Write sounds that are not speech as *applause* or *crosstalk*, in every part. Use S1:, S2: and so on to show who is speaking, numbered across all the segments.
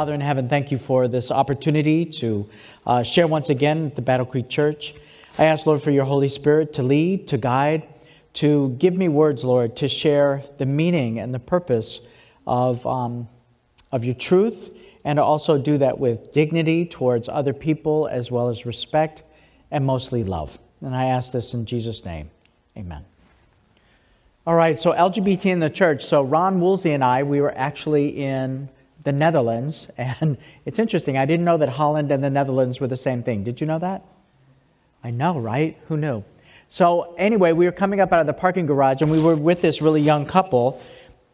S1: Father in heaven, thank you for this opportunity to uh, share once again at the Battle Creek Church. I ask, Lord, for your Holy Spirit to lead, to guide, to give me words, Lord, to share the meaning and the purpose of, um, of your truth, and to also do that with dignity towards other people, as well as respect and mostly love. And I ask this in Jesus' name. Amen. All right, so LGBT in the church. So Ron Woolsey and I, we were actually in the Netherlands, *laughs* and it's interesting. I didn't know that Holland and the Netherlands were the same thing. Did you know that? I know, right? Who knew? So, anyway, we were coming up out of the parking garage, and we were with this really young couple.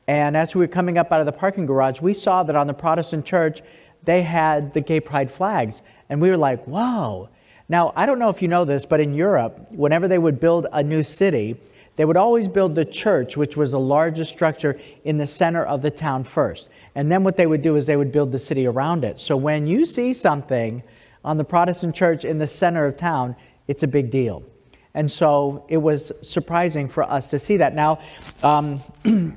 S1: And as we were coming up out of the parking garage, we saw that on the Protestant church, they had the gay pride flags. And we were like, whoa. Now, I don't know if you know this, but in Europe, whenever they would build a new city, they would always build the church, which was the largest structure, in the center of the town first. And then what they would do is they would build the city around it. So when you see something on the Protestant church in the center of town, it's a big deal. And so it was surprising for us to see that. Now, um, *clears throat*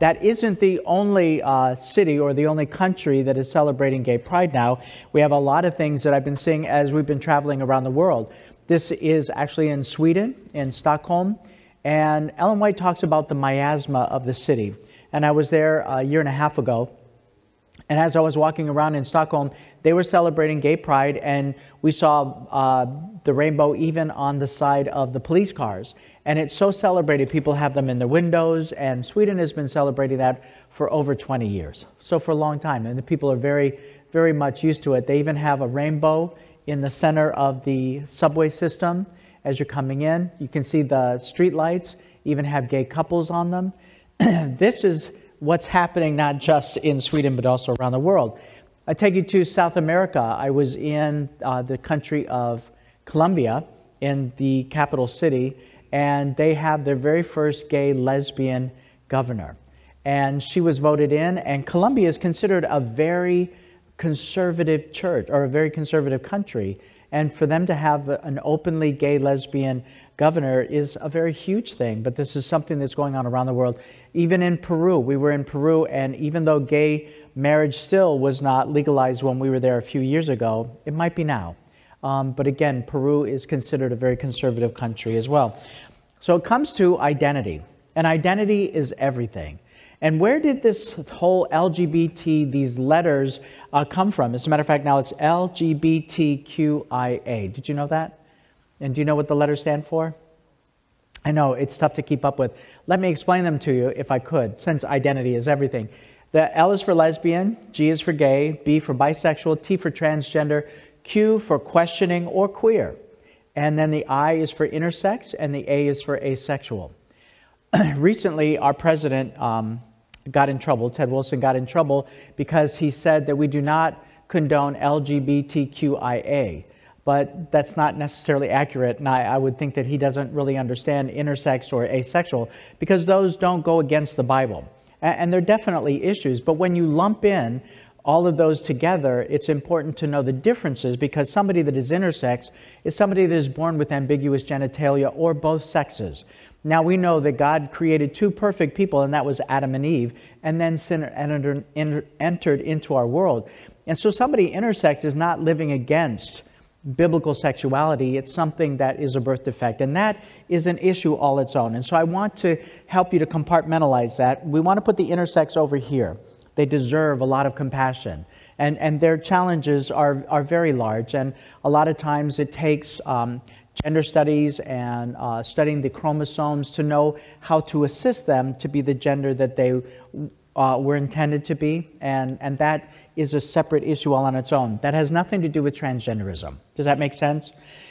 S1: that isn't the only uh, city or the only country that is celebrating gay pride now. We have a lot of things that I've been seeing as we've been traveling around the world. This is actually in Sweden, in Stockholm. And Ellen White talks about the miasma of the city. And I was there a year and a half ago. And as I was walking around in Stockholm, they were celebrating gay pride, and we saw uh, the rainbow even on the side of the police cars. And it's so celebrated, people have them in their windows, and Sweden has been celebrating that for over 20 years. So, for a long time. And the people are very, very much used to it. They even have a rainbow in the center of the subway system as you're coming in. You can see the street lights, even have gay couples on them. *clears throat* this is what's happening not just in Sweden but also around the world. I take you to South America. I was in uh, the country of Colombia, in the capital city, and they have their very first gay lesbian governor. And she was voted in, and Colombia is considered a very conservative church or a very conservative country. And for them to have an openly gay lesbian governor is a very huge thing, but this is something that's going on around the world. Even in Peru, we were in Peru, and even though gay marriage still was not legalized when we were there a few years ago, it might be now. Um, but again, Peru is considered a very conservative country as well. So it comes to identity, and identity is everything. And where did this whole LGBT, these letters, uh, come from? As a matter of fact, now it's LGBTQIA. Did you know that? And do you know what the letters stand for? I know it's tough to keep up with. Let me explain them to you if I could, since identity is everything. The L is for lesbian, G is for gay, B for bisexual, T for transgender, Q for questioning or queer. And then the I is for intersex, and the A is for asexual. *clears throat* Recently, our president um, got in trouble, Ted Wilson got in trouble, because he said that we do not condone LGBTQIA but that's not necessarily accurate. And I, I, would think that he doesn't really understand intersex or asexual because those don't go against the Bible. And, and they're definitely issues. But when you lump in all of those together, it's important to know the differences because somebody that is intersex is somebody that is born with ambiguous genitalia or both sexes. Now we know that God created two perfect people, and that was Adam and Eve, and then sin entered, entered into our world. And so somebody intersex is not living against biblical sexuality. It's something that is a birth defect, and that is an issue all its own. And so I want to help you to compartmentalize that. We want to put the intersex over here. They deserve a lot of compassion. And, and their challenges are, are very large. And a lot of times it takes um, gender studies and uh, studying the chromosomes to know how to assist them to be the gender that they uh, were intended to be. And, and that is a separate issue all on its own. That has nothing to do with transgenderism. Does that make sense?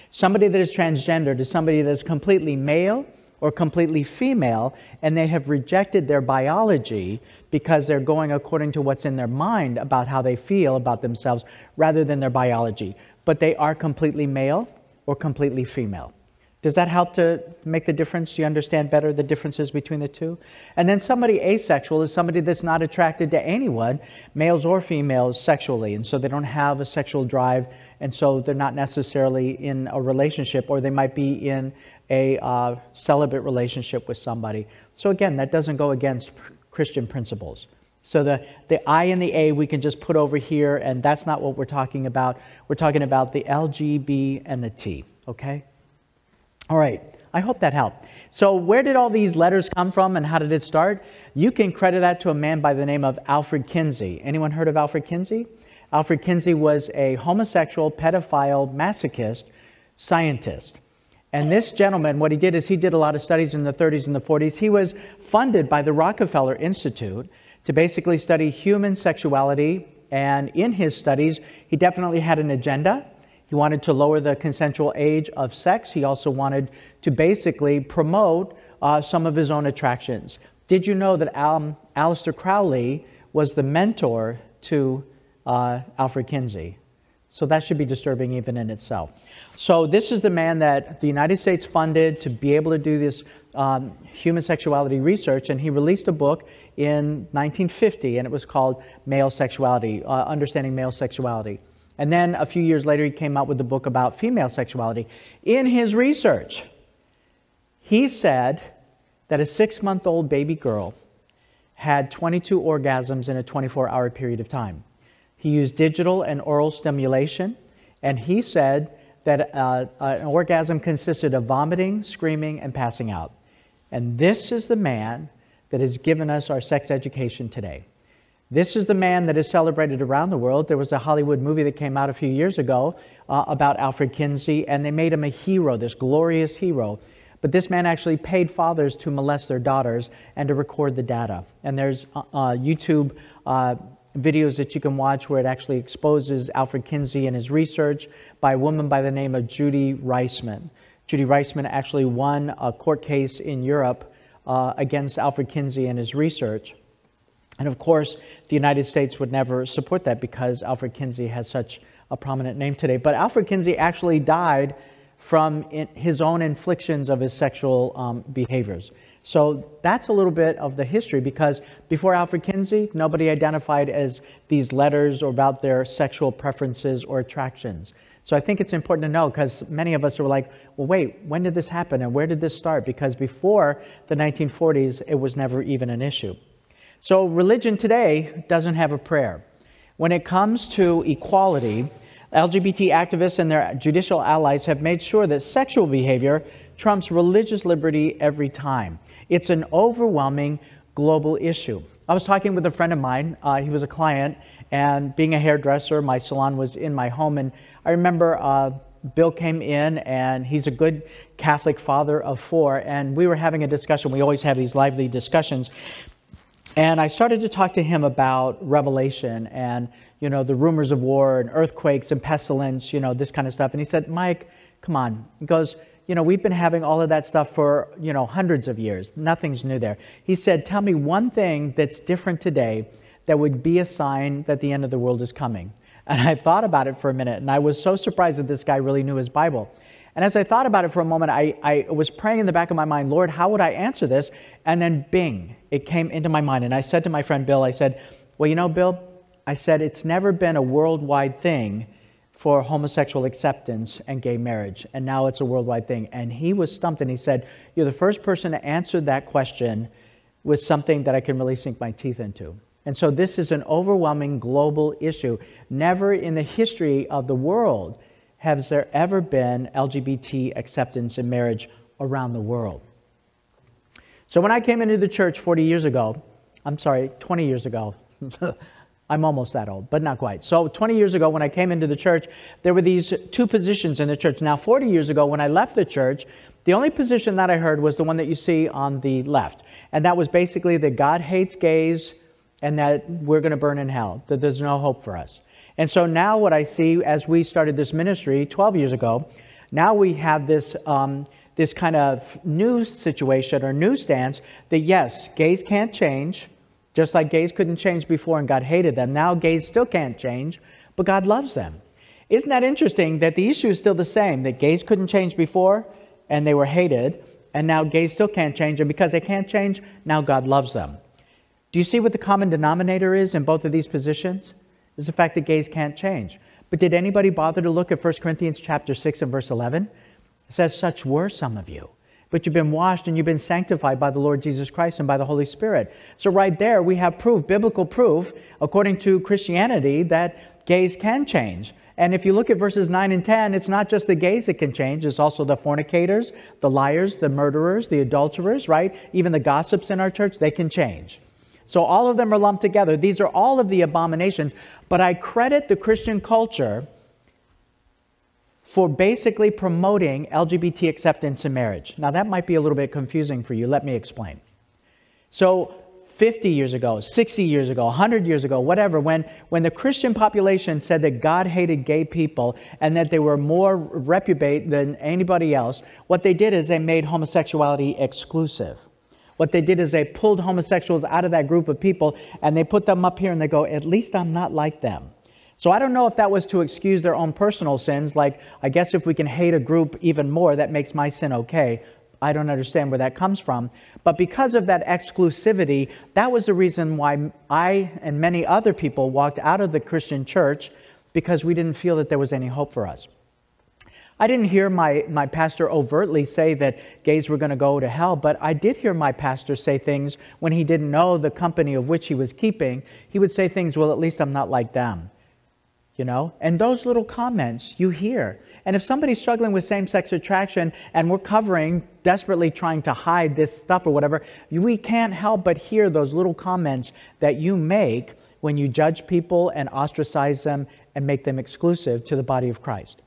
S1: Somebody that is transgendered is somebody that is completely male or completely female, and they have rejected their biology because they're going according to what's in their mind about how they feel about themselves rather than their biology. But they are completely male or completely female. Does that help to make the difference? Do you understand better the differences between the two? And then somebody asexual is somebody that's not attracted to anyone, males or females, sexually. And so they don't have a sexual drive, and so they're not necessarily in a relationship, or they might be in a uh, celibate relationship with somebody. So again, that doesn't go against Christian principles. So the, the I and the A we can just put over here, and that's not what we're talking about. We're talking about the L, G, B, and the T, okay? All right, I hope that helped. So, where did all these letters come from and how did it start? You can credit that to a man by the name of Alfred Kinsey. Anyone heard of Alfred Kinsey? Alfred Kinsey was a homosexual, pedophile, masochist scientist. And this gentleman, what he did is he did a lot of studies in the 30s and the 40s. He was funded by the Rockefeller Institute to basically study human sexuality. And in his studies, he definitely had an agenda. He wanted to lower the consensual age of sex. He also wanted to basically promote uh, some of his own attractions. Did you know that um, Aleister Crowley was the mentor to uh, Alfred Kinsey? So that should be disturbing even in itself. So this is the man that the United States funded to be able to do this um, human sexuality research, and he released a book in 1950, and it was called Male Sexuality, uh, Understanding Male Sexuality. And then a few years later, he came out with a book about female sexuality. In his research, he said that a six month old baby girl had 22 orgasms in a 24 hour period of time. He used digital and oral stimulation, and he said that uh, an orgasm consisted of vomiting, screaming, and passing out. And this is the man that has given us our sex education today. This is the man that is celebrated around the world. There was a Hollywood movie that came out a few years ago uh, about Alfred Kinsey, and they made him a hero, this glorious hero. But this man actually paid fathers to molest their daughters and to record the data. And there's uh, uh YouTube uh, videos that you can watch where it actually exposes Alfred Kinsey and his research by a woman by the name of Judy Reisman. Judy Reisman actually won a court case in Europe uh, against Alfred Kinsey and his research. And of course, the United States would never support that because Alfred Kinsey has such a prominent name today. But Alfred Kinsey actually died from his own inflictions of his sexual um, behaviors. So that's a little bit of the history because before Alfred Kinsey, nobody identified as these letters or about their sexual preferences or attractions. So I think it's important to know because many of us are like, well, wait, when did this happen and where did this start? Because before the 1940s, it was never even an issue. So religion today doesn't have a prayer. When it comes to equality, LGBT activists and their judicial allies have made sure that sexual behavior trumps religious liberty every time. It's an overwhelming global issue. I was talking with a friend of mine, uh, he was a client, and being a hairdresser, my salon was in my home, and I remember uh, Bill came in, and he's a good Catholic father of four, and we were having a discussion. We always have these lively discussions. And I started to talk to him about Revelation and, you know, the rumors of war and earthquakes and pestilence, you know, this kind of stuff. And he said, Mike, come on. He goes, you know, we've been having all of that stuff for, you know, hundreds of years. Nothing's new there. He said, tell me one thing that's different today that would be a sign that the end of the world is coming. And I thought about it for a minute, and I was so surprised that this guy really knew his Bible. And as I thought about it for a moment, I, I was praying in the back of my mind, Lord, how would I answer this? And then, bing, it came into my mind. And I said to my friend Bill, I said, Well, you know, Bill, I said, it's never been a worldwide thing for homosexual acceptance and gay marriage. And now it's a worldwide thing. And he was stumped and he said, You're the first person to answer that question with something that I can really sink my teeth into. And so this is an overwhelming global issue. Never in the history of the world has there ever been LGBT acceptance in marriage around the world. So when I came into the church 40 years ago, I'm sorry, 20 years ago, *laughs* I'm almost that old, but not quite. So 20 years ago, when I came into the church, there were these two positions in the church. Now, 40 years ago, when I left the church, the only position that I heard was the one that you see on the left. And that was basically that God hates gays, and that we're going to burn in hell, that there's no hope for us. And so now, what I see as we started this ministry 12 years ago, now we have this, um, this kind of new situation or new stance that yes, gays can't change, just like gays couldn't change before and God hated them. Now gays still can't change, but God loves them. Isn't that interesting that the issue is still the same that gays couldn't change before and they were hated, and now gays still can't change, and because they can't change, now God loves them. Do you see what the common denominator is in both of these positions? Is the fact that gays can't change. But did anybody bother to look at 1 Corinthians chapter 6 and verse 11? It says, Such were some of you. but you've been washed and you've been sanctified by the Lord Jesus Christ and by the Holy Spirit. So, right there, we have proof, biblical proof, according to Christianity, that gays can change. And if you look at verses 9 and 10, it's not just the gays that can change, it's also the fornicators, the liars, the murderers, the adulterers, right? Even the gossips in our church, they can change. So all of them are lumped together. These are all of the abominations. But I credit the Christian culture for basically promoting LGBT acceptance in marriage. Now, that might be a little bit confusing for you. Let me explain. So, 50 years ago, 60 years ago, 100 years ago, whatever, when, when the Christian population said that God hated gay people and that they were more reprobate than anybody else, what they did is they made homosexuality exclusive. What they did is they pulled homosexuals out of that group of people and they put them up here and they go, at least I'm not like them. So I don't know if that was to excuse their own personal sins, like, I guess if we can hate a group even more, that makes my sin okay. I don't understand where that comes from. But because of that exclusivity, that was the reason why I and many other people walked out of the Christian church because we didn't feel that there was any hope for us. I didn't hear my, my pastor overtly say that gays were going to go to hell, but I did hear my pastor say things when he didn't know the company of which he was keeping. He would say things, well, at least I'm not like them. You know? And those little comments you hear. And if somebody's struggling with same sex attraction and we're covering, desperately trying to hide this stuff or whatever, we can't help but hear those little comments that you make when you judge people and ostracize them and make them exclusive to the body of Christ.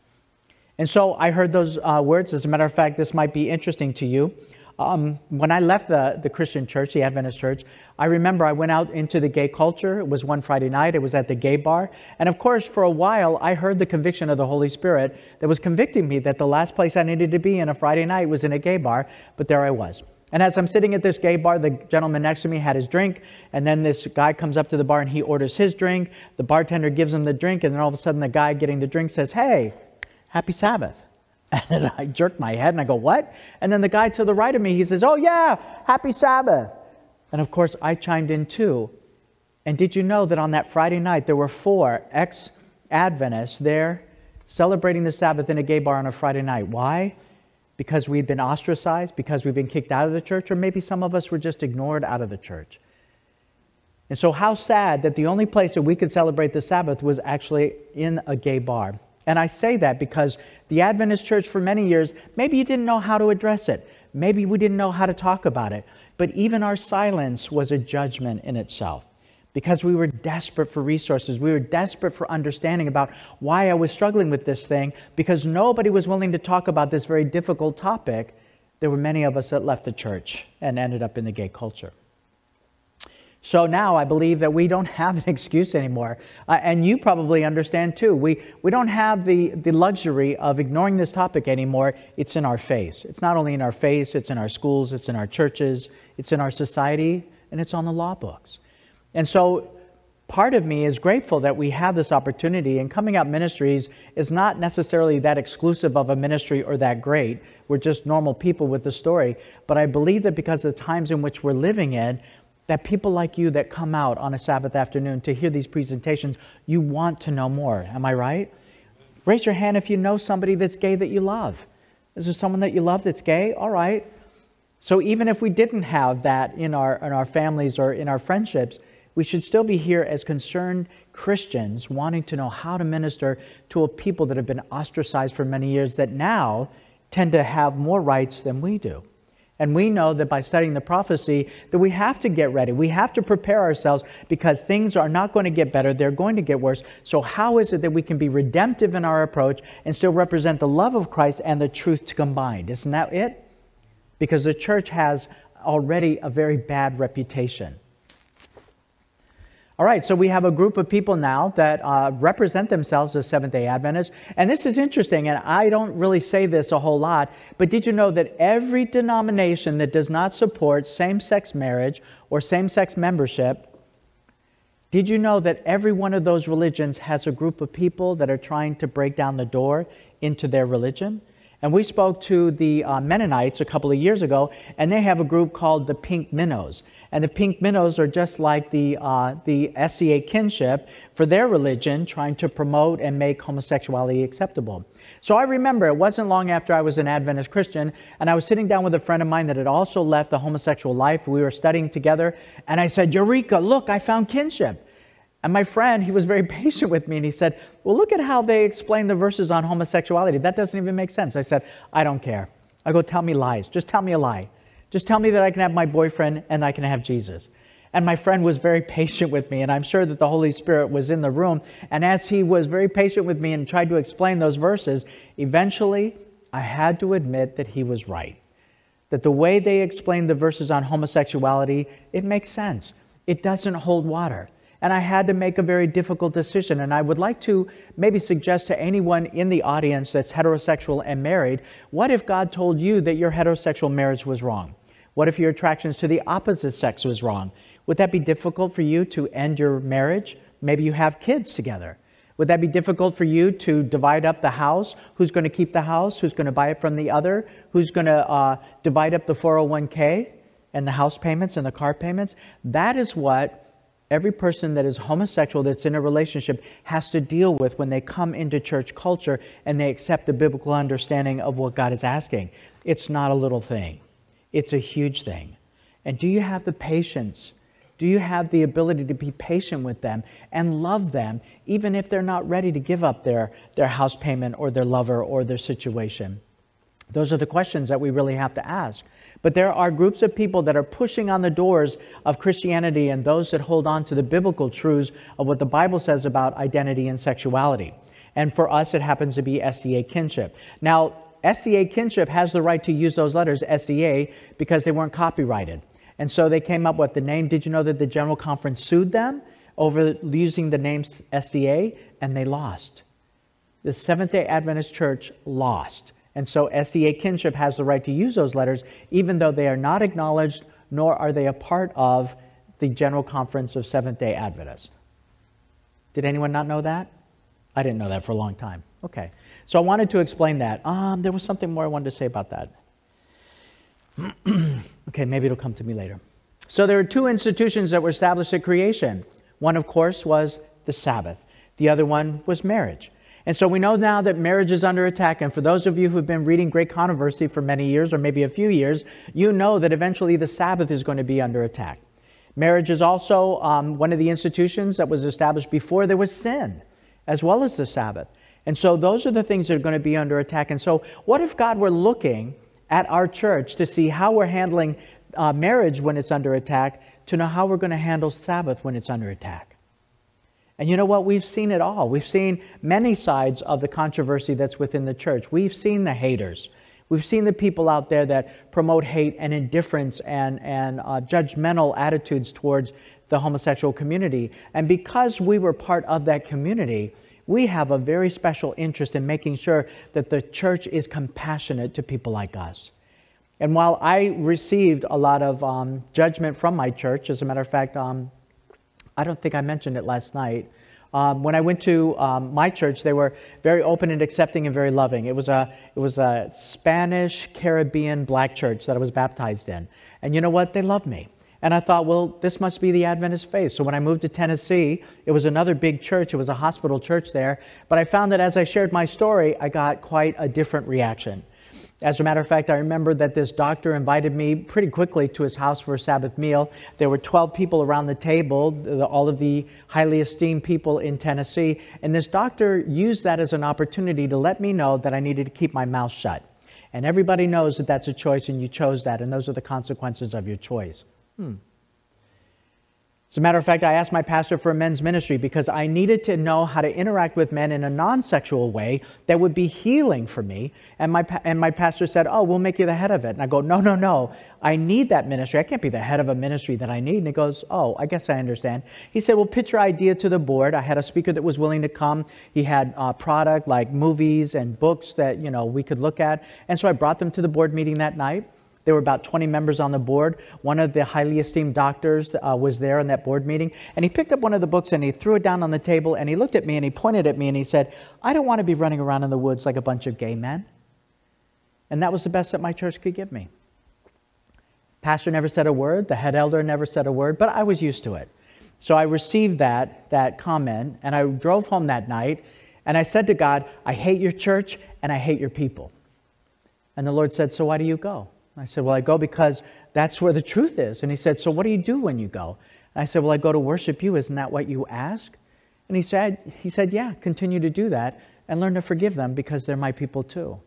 S1: And so I heard those uh, words. As a matter of fact, this might be interesting to you. Um, when I left the, the Christian church, the Adventist church, I remember I went out into the gay culture. It was one Friday night. It was at the gay bar. And of course, for a while, I heard the conviction of the Holy Spirit that was convicting me that the last place I needed to be in a Friday night was in a gay bar. But there I was. And as I'm sitting at this gay bar, the gentleman next to me had his drink, and then this guy comes up to the bar and he orders his drink. The bartender gives him the drink, and then all of a sudden, the guy getting the drink says, Hey, happy Sabbath. *laughs* And I jerk my head and I go, What? And then the guy to the right of me, he says, Oh, yeah, happy Sabbath. And of course, I chimed in too. And did you know that on that Friday night, there were four ex Adventists there celebrating the Sabbath in a gay bar on a Friday night? Why? Because we'd been ostracized, because we'd been kicked out of the church, or maybe some of us were just ignored out of the church. And so, how sad that the only place that we could celebrate the Sabbath was actually in a gay bar. And I say that because the Adventist church for many years, maybe you didn't know how to address it. Maybe we didn't know how to talk about it. But even our silence was a judgment in itself because we were desperate for resources. We were desperate for understanding about why I was struggling with this thing because nobody was willing to talk about this very difficult topic. There were many of us that left the church and ended up in the gay culture. So now I believe that we don't *laughs* have an excuse anymore. Uh, and you probably understand too. We, we don't have the, the luxury of ignoring this topic anymore. It's in our face. It's not only in our face, it's in our schools, it's in our churches, it's in our society, and it's on the law books. And so part of me is grateful that we have this opportunity. And Coming Out Ministries is not necessarily that exclusive of a ministry or that great. We're just normal people with the story. But I believe that because of the times in which we're living in, that people like you that come out on a Sabbath afternoon to hear these presentations, you want to know more. Am I right? Raise your hand if you know somebody that's gay that you love. Is there someone that you love that's gay? All right. So even if we didn't have that in our, in our families or in our friendships, we should still be here as concerned Christians wanting to know how to minister to a people that have been ostracized for many years that now tend to have more rights than we do. And we know that by studying the prophecy that we have to get ready. We have to prepare ourselves because things are not going to get better, they're going to get worse. So how is it that we can be redemptive in our approach and still represent the love of Christ and the truth combined? Isn't that it? Because the church has already a very bad reputation. All right, so we have a group of people now that uh, represent themselves as Seventh day Adventists. And this is interesting, and I don't really say this a whole lot, but did you know that every denomination that does not support same sex marriage or same sex membership, did you know that every one of those religions has a group of people that are trying to break down the door into their religion? And we spoke to the uh, Mennonites a couple of years ago, and they have a group called the Pink Minnows. And the Pink Minnows are just like the, uh, the SDA kinship for their religion, trying to promote and make homosexuality acceptable. So I remember it wasn't long after I was an Adventist Christian, and I was sitting down with a friend of mine that had also left the homosexual life. We were studying together, and I said, Eureka, look, I found kinship. And my friend, he was very *laughs* patient with me, and he said, Well, look at how they explain the verses on homosexuality. That doesn't even make sense. I said, I don't care. I go, Tell me lies. Just tell me a lie. Just tell me that I can have my boyfriend and I can have Jesus. And my friend was very patient with me, and I'm sure that the Holy Spirit was in the room. And as he was very patient with me and tried to explain those verses, eventually I had to admit that he was right. That the way they explained the verses on homosexuality, it makes sense. It doesn't hold water. And I had to make a very difficult decision. And I would like to maybe suggest to anyone in the audience that's heterosexual and married what if God told you that your heterosexual marriage was wrong? What if your attractions to the opposite sex was wrong? Would that be difficult for you to end your marriage? Maybe you have kids together. Would that be difficult for you to divide up the house? Who's going to keep the house? Who's going to buy it from the other? Who's going to uh, divide up the 401k and the house payments and the car payments? That is what every person that is homosexual that's in a relationship has to deal with when they come into church culture and they accept the biblical understanding of what God is asking. It's not a little thing, it's a huge thing. And do you have the patience? Do you have the ability to be patient with them and love them, even if they're not ready to give up their, their house payment or their lover or their situation? Those are the questions that we really have to ask. But there are groups of people that are pushing on the doors of Christianity and those that hold on to the biblical truths of what the Bible says about identity and sexuality. And for us, it happens to be SDA kinship. Now, SDA kinship has the right to use those letters, SDA, because they weren't copyrighted. And so they came up with the name. Did you know that the General Conference sued them over using the name SDA? And they lost. The Seventh day Adventist Church lost. And so SDA kinship has the right to use those letters, even though they are not acknowledged, nor are they a part of the General Conference of Seventh day Adventists. Did anyone not know that? I didn't know that for a long time. Okay. So I wanted to explain that. Um, there was something more I wanted to say about that. *clears throat* okay, maybe it'll come to me later. So there are two institutions that were established at creation. One, of course, was the Sabbath, the other one was marriage. And so we know now that marriage is under attack. And for those of you who've been reading Great Controversy for many years, or maybe a few years, you know that eventually the Sabbath is going to be under attack. Marriage is also um, one of the institutions that was established before there was sin, as well as the Sabbath. And so those are the things that are going to be under attack. And so, what if God were looking at our church to see how we're handling uh, marriage when it's under attack, to know how we're going to handle Sabbath when it's under attack? And you know what? We've seen it all. We've seen many sides of the controversy that's within the church. We've seen the haters. We've seen the people out there that promote hate and indifference and, and uh, judgmental attitudes towards the homosexual community. And because we were part of that community, we have a very special interest in making sure that the church is compassionate to people like us. And while I received a lot of um, judgment from my church, as a matter of fact, um, I don't think I mentioned it last night. Um, when I went to um, my church, they were very open and accepting and very loving. It was a it was a Spanish Caribbean black church that I was baptized in, and you know what? They loved me. And I thought, well, this must be the Adventist faith. So when I moved to Tennessee, it was another big church. It was a hospital church there. But I found that as I shared my story, I got quite a different reaction. As a matter of fact, I remember that this doctor invited me pretty quickly to his house for a Sabbath meal. There were 12 people around the table, all of the highly esteemed people in Tennessee, and this doctor used that as an opportunity to let me know that I needed to keep my mouth shut. And everybody knows that that's a choice, and you chose that, and those are the consequences of your choice. Hmm. As a matter of fact, I asked my pastor for a men's ministry because I needed to know how to interact with men in a non sexual way that would be healing for me. And my, and my pastor said, Oh, we'll make you the head of it. And I go, No, no, no. I need that ministry. I can't be the head of a ministry that I need. And he goes, Oh, I guess I understand. He said, Well, pitch your idea to the board. I had a speaker that was willing to come. He had a product like movies and books that, you know, we could look at. And so I brought them to the board meeting that night. There were about 20 members on the board. One of the highly esteemed doctors uh, was there in that board meeting, and he picked up one of the books and he threw it down on the table and he looked at me and he pointed at me and he said, I don't want to be running around in the woods like a bunch of gay men. And that was the best that my church could give me. Pastor never said a word, the head elder never said a word, but I was used to it. So I received that, that comment, and I drove home that night, and I said to God, I hate your church and I hate your people. And the Lord said, So why do you go? I said, Well, I go because that's where the truth is. And He said, So what do you do when you go? And I said, Well, I go to worship you. Isn't that what you ask? And he said, he said, Yeah, continue to do that and learn to forgive them because they're my people too.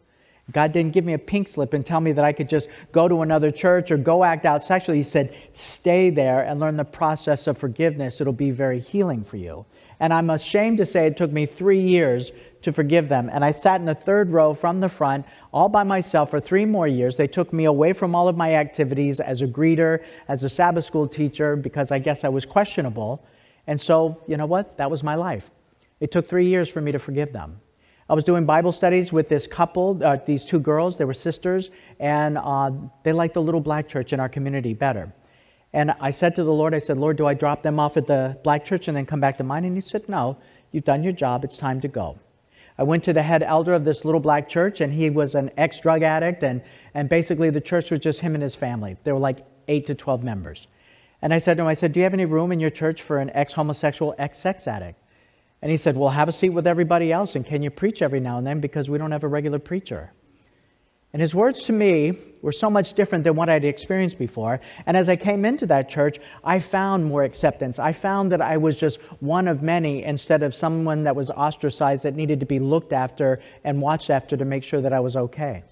S1: God didn't give me a pink slip and tell me that I could just go to another church or go act out sexually. He said, stay there and learn the process of forgiveness. It'll be very healing for you. And I'm ashamed to say it took me three years to forgive them. And I sat in the third row from the front all by myself for three more years. They took me away from all of my activities as a greeter, as a Sabbath school teacher, because I guess I was questionable. And so, you know what? That was my life. It took three years for me to forgive them. I was doing Bible studies with this couple, uh, these two girls, they were sisters, and uh, they liked the little black church in our community better. And I said to the Lord, I said, Lord, do I drop them off at the black church and then come back to mine? And he said, No, you've done your job, it's time to go. I went to the head elder of this little black church, and he was an ex drug addict, and, and basically the church was just him and his family. There were like 8 to 12 members. And I said to him, I said, Do you have any room in your church for an ex homosexual, ex sex addict? And he said, Well, have a seat with everybody else, and can you preach every now and then because we don't have a regular preacher? And his words to me were so much different than what I'd experienced before. And as I came into that church, I found more acceptance. I found that I was just one of many instead of someone that was ostracized that needed to be looked after and watched after to make sure that I was okay.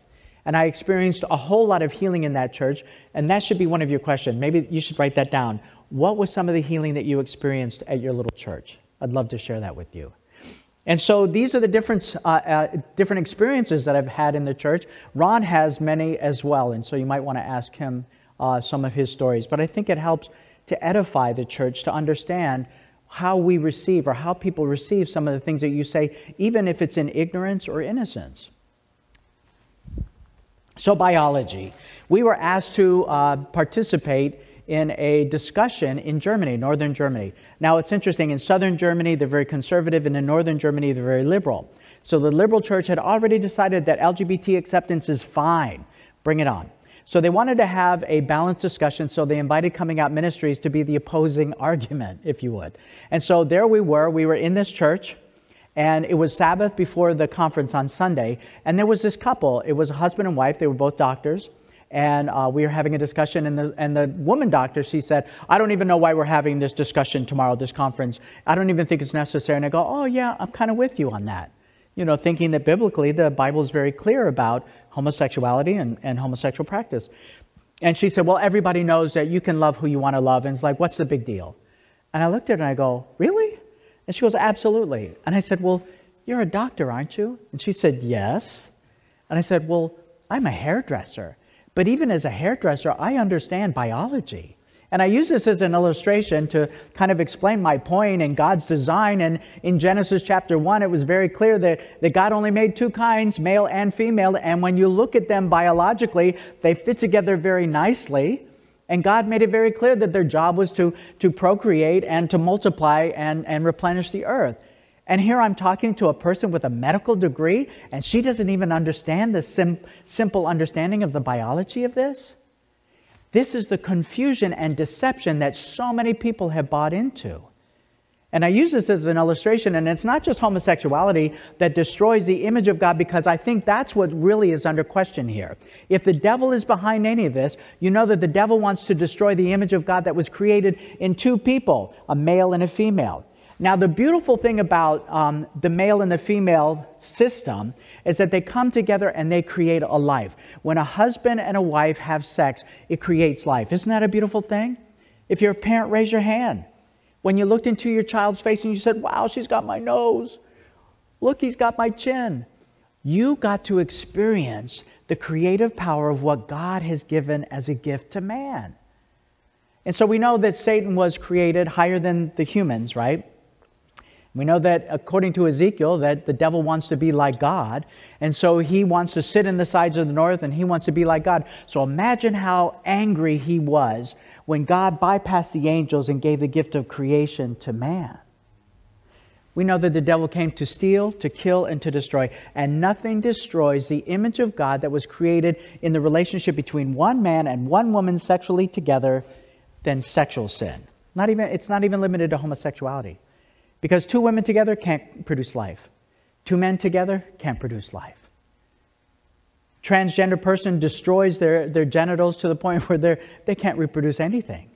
S1: And I experienced a whole lot of healing in that church. And that should be one of your questions. Maybe you should write that down. What was some of the healing that you experienced at your little church? I'd love to share that with you. And so these are the different, uh, uh, different experiences that I've had in the church. Ron has many as well, and so you might want to ask him uh, some of his stories. But I think it helps to edify the church to understand how we receive or how people receive some of the things that you say, even if it's in ignorance or innocence. So, biology. We were asked to uh, participate in a discussion in Germany, northern Germany. Now, it's interesting, in southern Germany, they're very conservative, and in northern Germany, they're very liberal. So, the liberal church had already decided that LGBT acceptance is fine, bring it on. So, they wanted to have a balanced discussion, so they invited Coming Out Ministries to be the opposing *laughs* argument, if you would. And so, there we were, we were in this church. And it was Sabbath before the conference on Sunday. And there was this couple. It was a husband and wife. They were both doctors. And uh, we were having a discussion. And the, and the woman doctor, she said, I don't even know why we're having this discussion tomorrow, this conference. I don't even think it's necessary. And I go, Oh, yeah, I'm kind of with you on that. You know, thinking that biblically the Bible is very clear about homosexuality and, and homosexual practice. And she said, Well, everybody knows that you can love who you want to love. And it's like, What's the big deal? And I looked at her and I go, Really? And she goes, Absolutely. And I said, Well, you're a doctor, aren't you? And she said, Yes. And I said, Well, I'm a hairdresser. But even as a hairdresser, I understand biology. And I use this as an illustration to kind of explain my point in God's design. And in Genesis chapter 1, it was very clear that, that God only made two kinds, male and female. And when you look at them biologically, they fit together very nicely. And God made it very clear that their job was to, to procreate and to multiply and, and replenish the earth. And here I'm talking to a person with a medical degree, and she doesn't even understand the sim- simple understanding of the biology of this. This is the confusion and deception that so many people have bought into. And I use this as an illustration, and it's not just homosexuality that destroys the image of God, because I think that's what really is under question here. If the devil is behind any of this, you know that the devil wants to destroy the image of God that was created in two people, a male and a female. Now, the beautiful thing about um, the male and the female system is that they come together and they create a life. When a husband and a wife have sex, it creates life. Isn't that a beautiful thing? If you're a parent, raise your hand. When you looked into your child's face and you said, Wow, she's got my nose. Look, he's got my chin. You got to experience the creative power of what God has given as a gift to man. And so we know that Satan was created higher than the humans, right? We know that according to Ezekiel that the devil wants to be like God, and so he wants to sit in the sides of the north and he wants to be like God. So imagine how angry he was when God bypassed the angels and gave the gift of creation to man. We know that the devil came to steal, to kill, and to destroy. And nothing destroys the image of God that was created in the relationship between one man and one woman sexually together than sexual sin. Not even, it's not even limited to homosexuality. Because two women together can't produce life, two men together can't produce life. Transgender person destroys their, their genitals to the point *laughs* where they're, they can't reproduce anything.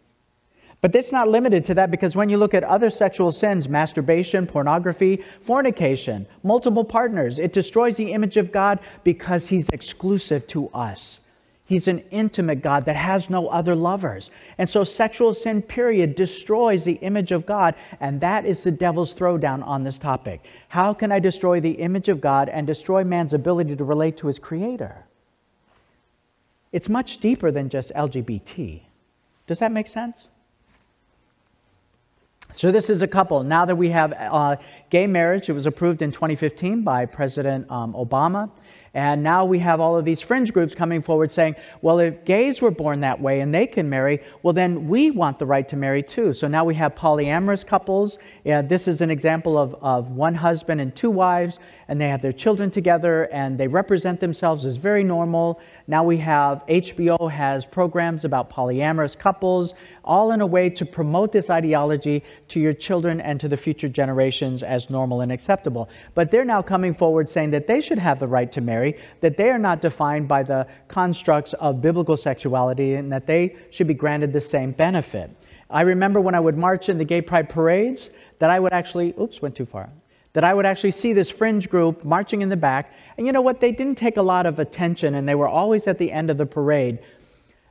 S1: But it's not limited to that because when you look at other sexual sins, masturbation, pornography, fornication, multiple partners, it destroys the image of God because He's exclusive to us. He's an intimate God that has no other lovers. And so sexual sin, period, destroys the image of God. And that is the devil's throwdown on this topic. How can I destroy the image of God and destroy man's ability to relate to his creator? It's much deeper than just LGBT. Does that make sense? So, this is a couple. Now that we have uh, gay marriage, it was approved in 2015 by President um, Obama. And now we have all of these fringe groups coming forward saying, well, if gays were born that way and they can marry, well, then we want the right to marry too. So now we have polyamorous couples. Yeah, this is an example of, of one husband and two wives, and they have their children together and they represent themselves as very normal. Now we have HBO has programs about polyamorous couples, all in a way to promote this ideology to your children and to the future generations as normal and acceptable. But they're now coming forward saying that they should have the right to marry that they are not defined by the constructs of biblical sexuality and that they should be granted the same benefit. I remember when I would march in the gay pride parades that I would actually, oops, went too far, that I would actually see this fringe group marching in the back. And you know what? They didn't take a lot of attention and they were always at the end of the parade,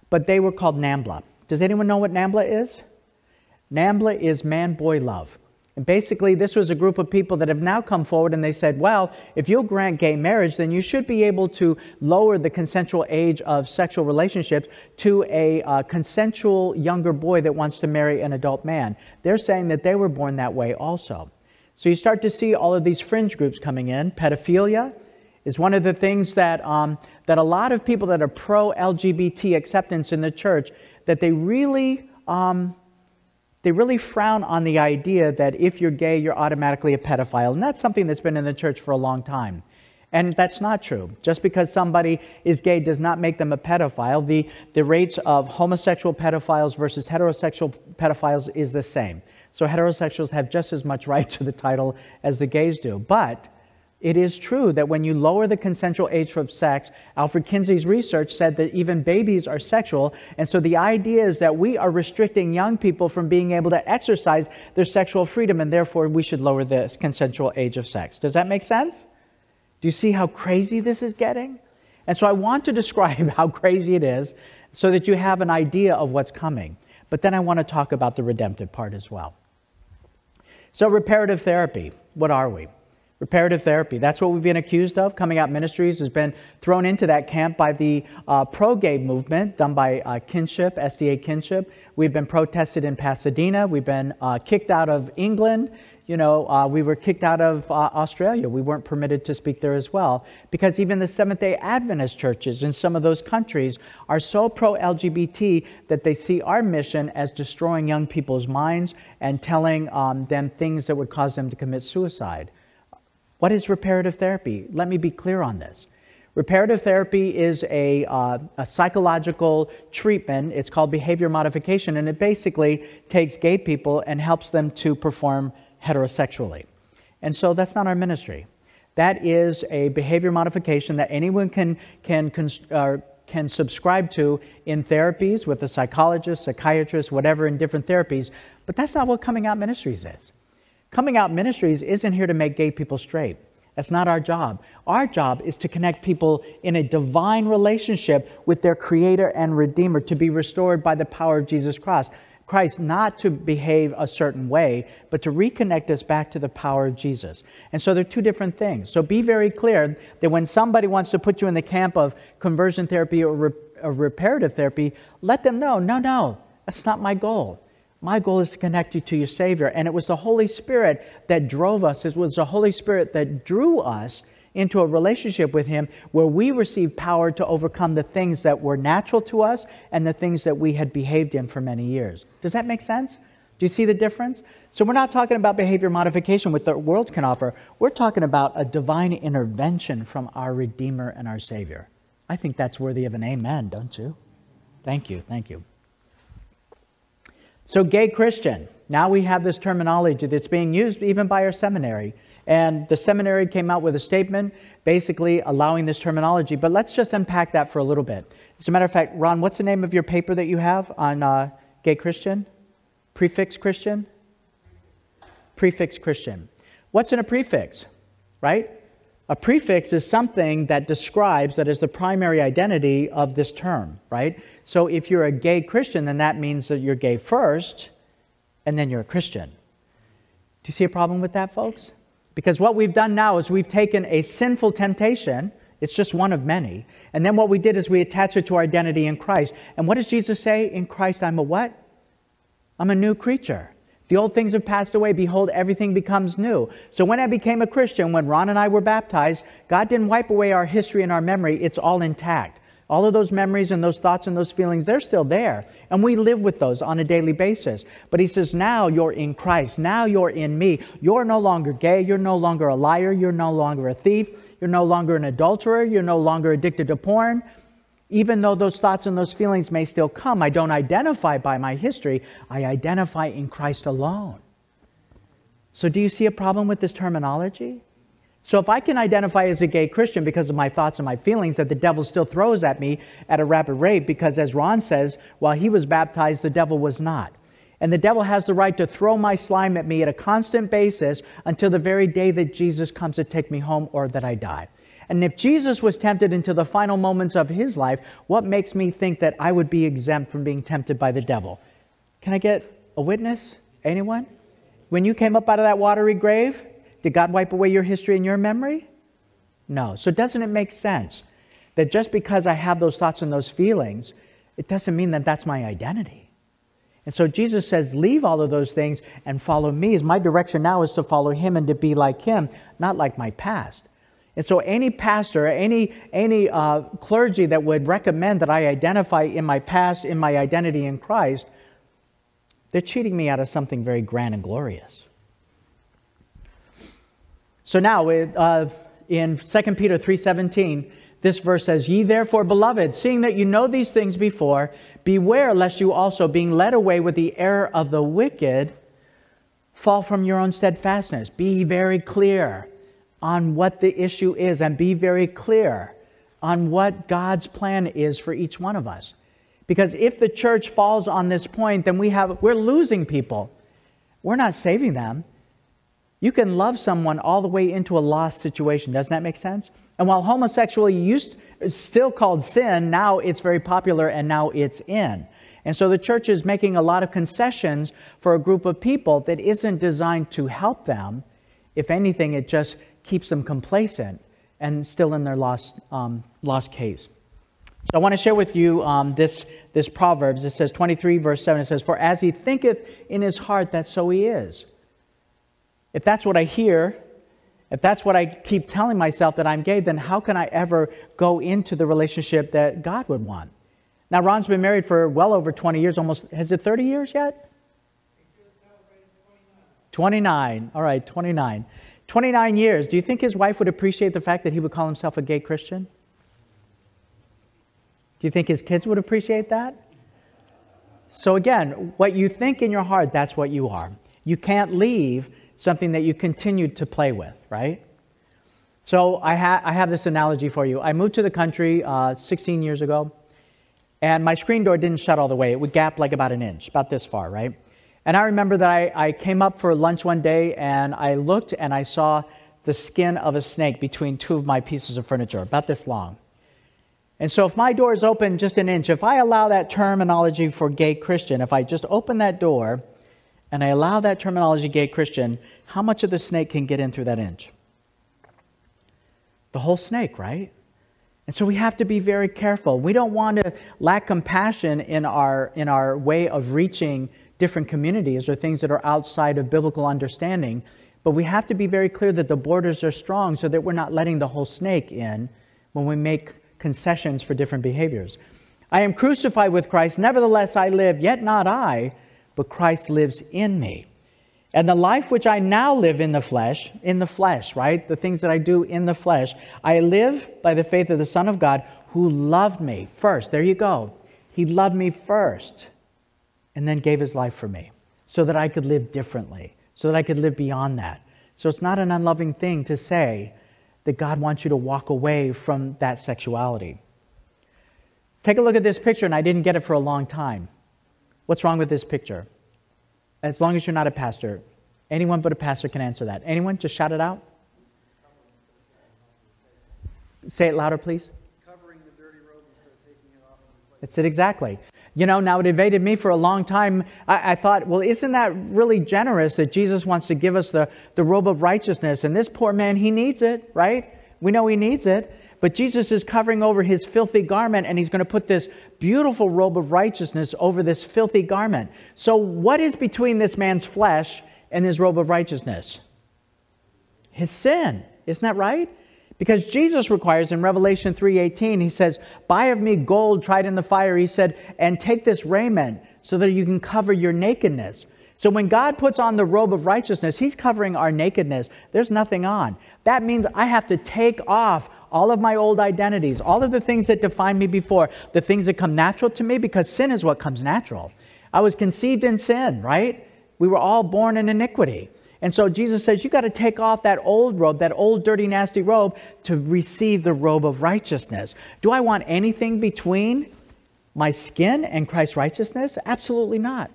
S1: but they were called NAMBLA. Does anyone know what NAMBLA is? NAMBLA is man boy love. And basically, this was a group of people that have now come forward and they said, well, if you'll grant gay marriage, then you should be able to lower the consensual age of sexual relationships to a uh, consensual younger boy that wants to marry an adult man. They're saying that they were born that way also. So you start to see all of these fringe groups coming in. Pedophilia is one of the things that, um, that a lot of people that are pro LGBT acceptance in the church, that they really. Um, they really frown on the idea that if you're gay, you're automatically a pedophile. And that's something that's been in the church for a long time. And that's not true. Just because somebody is gay does not make them a pedophile. The, the rates of homosexual pedophiles versus heterosexual pedophiles is the same. So heterosexuals have just as much right to the title as the gays do. But it is true that when you lower the consensual age for sex, Alfred Kinsey's research said that even babies are sexual. And so the idea is that we are restricting young people from being able to exercise their sexual freedom, and therefore we should lower the consensual age of sex. Does that make sense? Do you see how crazy this is getting? And so I want to *laughs* describe how crazy it is so that you have an idea of what's coming. But then I want to talk about the redemptive part as well. So, reparative therapy, what are we? Reparative therapy. That's what we've been accused of. Coming Out Ministries has been thrown into that camp by the uh, pro gay movement done by uh, Kinship, SDA Kinship. We've been protested in Pasadena. We've been uh, kicked out of England. You know, uh, we were kicked out of uh, Australia. We weren't permitted to speak there as well because even the Seventh day Adventist churches in some of those countries are so pro LGBT that they see our mission as destroying young people's minds and telling um, them things that would cause them to commit suicide. What is reparative therapy? Let me be clear on this. Reparative therapy is a, uh, a, psychological treatment. It's called behavior modification, and it basically takes gay people and helps them to perform heterosexually. And so that's not our ministry. That is a behavior modification that anyone can, can, uh, can subscribe to in therapies with a psychologist, psychiatrist, whatever, in different therapies. But that's not what Coming Out Ministries is. Coming Out Ministries isn't here to make gay people straight. That's not our job. Our job is to connect people in a divine relationship with their Creator and Redeemer, to be restored by the power of Jesus Christ. Christ, not to behave a certain way, but to reconnect us back to the power of Jesus. And so they're two different things. So be very clear that when somebody wants to put you in the camp of conversion therapy or, or reparative therapy, let them know no, no, that's not my goal. My goal is to connect you to your Savior. And it was the Holy Spirit that drove us, it was the Holy Spirit that drew us into a relationship with Him where we receive power to overcome the things that were natural to us and the things that we had behaved in for many years. Does that make sense? Do you see the difference? So we're not talking about behavior modification, what the world can offer. We're talking about a divine intervention from our Redeemer and our Savior. I think that's worthy of an amen, don't you? Thank you, thank you. So, gay Christian. Now we have this terminology that's being used even by our seminary. And the seminary came out with a statement basically allowing this terminology. But let's just unpack that for a little bit. As a matter of fact, Ron, what's the name of your paper that you have on uh, gay Christian? Prefix Christian? Prefix Christian. What's in a prefix, right? A prefix is something that describes, that is the primary identity of this term, right? So if you're a gay Christian, then that means that you're gay first, and then you're a Christian. Do you see a problem with that, folks? Because what we've done now is we've taken a sinful temptation, it's just one of many, and then what we did is we attach it to our identity in Christ. And what does Jesus say? In Christ, I'm a what? I'm a new creature. The old things have passed away. Behold, everything becomes new. So when I became a Christian, when Ron and I were baptized, God didn't wipe away our history and our memory. It's all intact. All of those memories and those thoughts and those feelings, they're still there. And we live with those on a daily basis. But he says, now you're in Christ. Now you're in me. You're no longer gay. You're no longer a liar. You're no longer a thief. You're no longer an adulterer. You're no longer addicted to porn. Even though those thoughts and those feelings may still come, I don't identify by my history. I identify in Christ alone. So, do you see a problem with this terminology? So, if I can identify as a gay Christian because of my thoughts and my feelings that the devil still throws at me at a rapid rate, because as Ron says, while he was baptized, the devil was not. And the devil has the right to throw my slime at me at a constant basis until the very day that Jesus comes to take me home or that I die. And if Jesus was tempted into the final moments of his life, what makes me think that I would be exempt from being tempted by the devil? Can I get a witness? Anyone? When you came up out of that watery grave, did God wipe away your history and your memory? No. So doesn't it make sense that just because I have those thoughts and those feelings, it doesn't mean that that's my identity? And so Jesus says, Leave all of those things and follow me. My direction now is to follow him and to be like him, not like my past. And so, any pastor, any, any uh, clergy that would recommend that I identify in my past, in my identity in Christ, they're cheating me out of something very grand and glorious. So now, uh, in 2 Peter 3.17, this verse says, Ye therefore, beloved, seeing that you know these things before, beware lest you also, being led away with the error of the wicked, fall from your own steadfastness. Be very clear on what the issue is and be very clear on what God's plan is for each one of us. Because if the church falls on this point, then we have we're losing people. We're not saving them. You can love someone all the way into a lost situation. Doesn't that make sense? And while homosexuality used still called sin, now it's very popular and now it's in. And so the church is making a lot of concessions for a group of people that isn't designed to help them. If anything, it just keeps them complacent and still in their lost, um, lost case. So I want to share with you um, this, this Proverbs. It says 23, verse 7. It says, For as he thinketh in his heart, that so he is. If that's what I hear, if that's what I keep telling myself that I'm gay, then how can I ever go into the relationship that God would want? Now, Ron's been married for well over 20 years, almost, has it 30 years yet? 29. All right, 29. 29 years. Do you think his wife would appreciate the fact that he would call himself a gay Christian? Do you think his kids would appreciate that? So, again, what you think in your heart, that's what you are. You can't leave something that you continue to play with, right? So, I, ha- I have this analogy for you. I moved to the country uh, 16 years ago, and my screen door didn't shut all the way. It would gap like about an inch, about this far, right? And I remember that I, I came up for lunch one day and I looked and I saw the skin of a snake between two of my pieces of furniture, about this long. And so, if my door is open just an inch, if I allow that terminology for gay Christian, if I just open that door and I allow that terminology gay Christian, how much of the snake can get in through that inch? The whole snake, right? And so we have to be very careful. We don't want to lack compassion in our, in our way of reaching different communities or things that are outside of biblical understanding. But we have to be very clear that the borders are strong so that we're not letting the whole snake in when we make concessions for different behaviors. I am crucified with Christ, nevertheless I live, yet not I, but Christ lives in me. And the life which I now live in the flesh, in the flesh, right? The things that I do in the flesh, I live by the faith of the Son of God who loved me first. There you go. He loved me first and then gave his life for me so that I could live differently, so that I could live beyond that. So it's not an unloving thing to say that God wants you to walk away from that sexuality. Take a look at this picture, and I didn't get it for a long time. What's wrong with this picture? As long as you're not a pastor. Anyone but a pastor can answer that. Anyone? Just shout it out. Say it louder, please. Covering the dirty robe instead of taking it off. That's it exactly. You know, now it evaded me for a long time. I, I, thought, well, isn't that really generous that Jesus wants to give us the, the robe of righteousness? And this poor man, he needs it, right? We know he needs it. But Jesus is covering over his filthy garment and he's going to put this beautiful robe of righteousness over this filthy garment. So, what is between this man's flesh and his robe of righteousness? His sin. Isn't that right? Because Jesus requires in Revelation 3:18 he says, "Buy of me gold tried in the fire," he said, "and take this raiment so that you can cover your nakedness." So when God puts on the robe of righteousness, he's covering our nakedness. There's nothing on. That means I have to take off all of my old identities, all of the things that defined me before, the things that come natural to me, because sin is what comes natural. I was conceived in sin, right? We were all born in iniquity. And so Jesus says, You got to take off that old robe, that old, dirty, nasty robe, to receive the robe of righteousness. Do I want anything between my skin and Christ's righteousness? Absolutely not.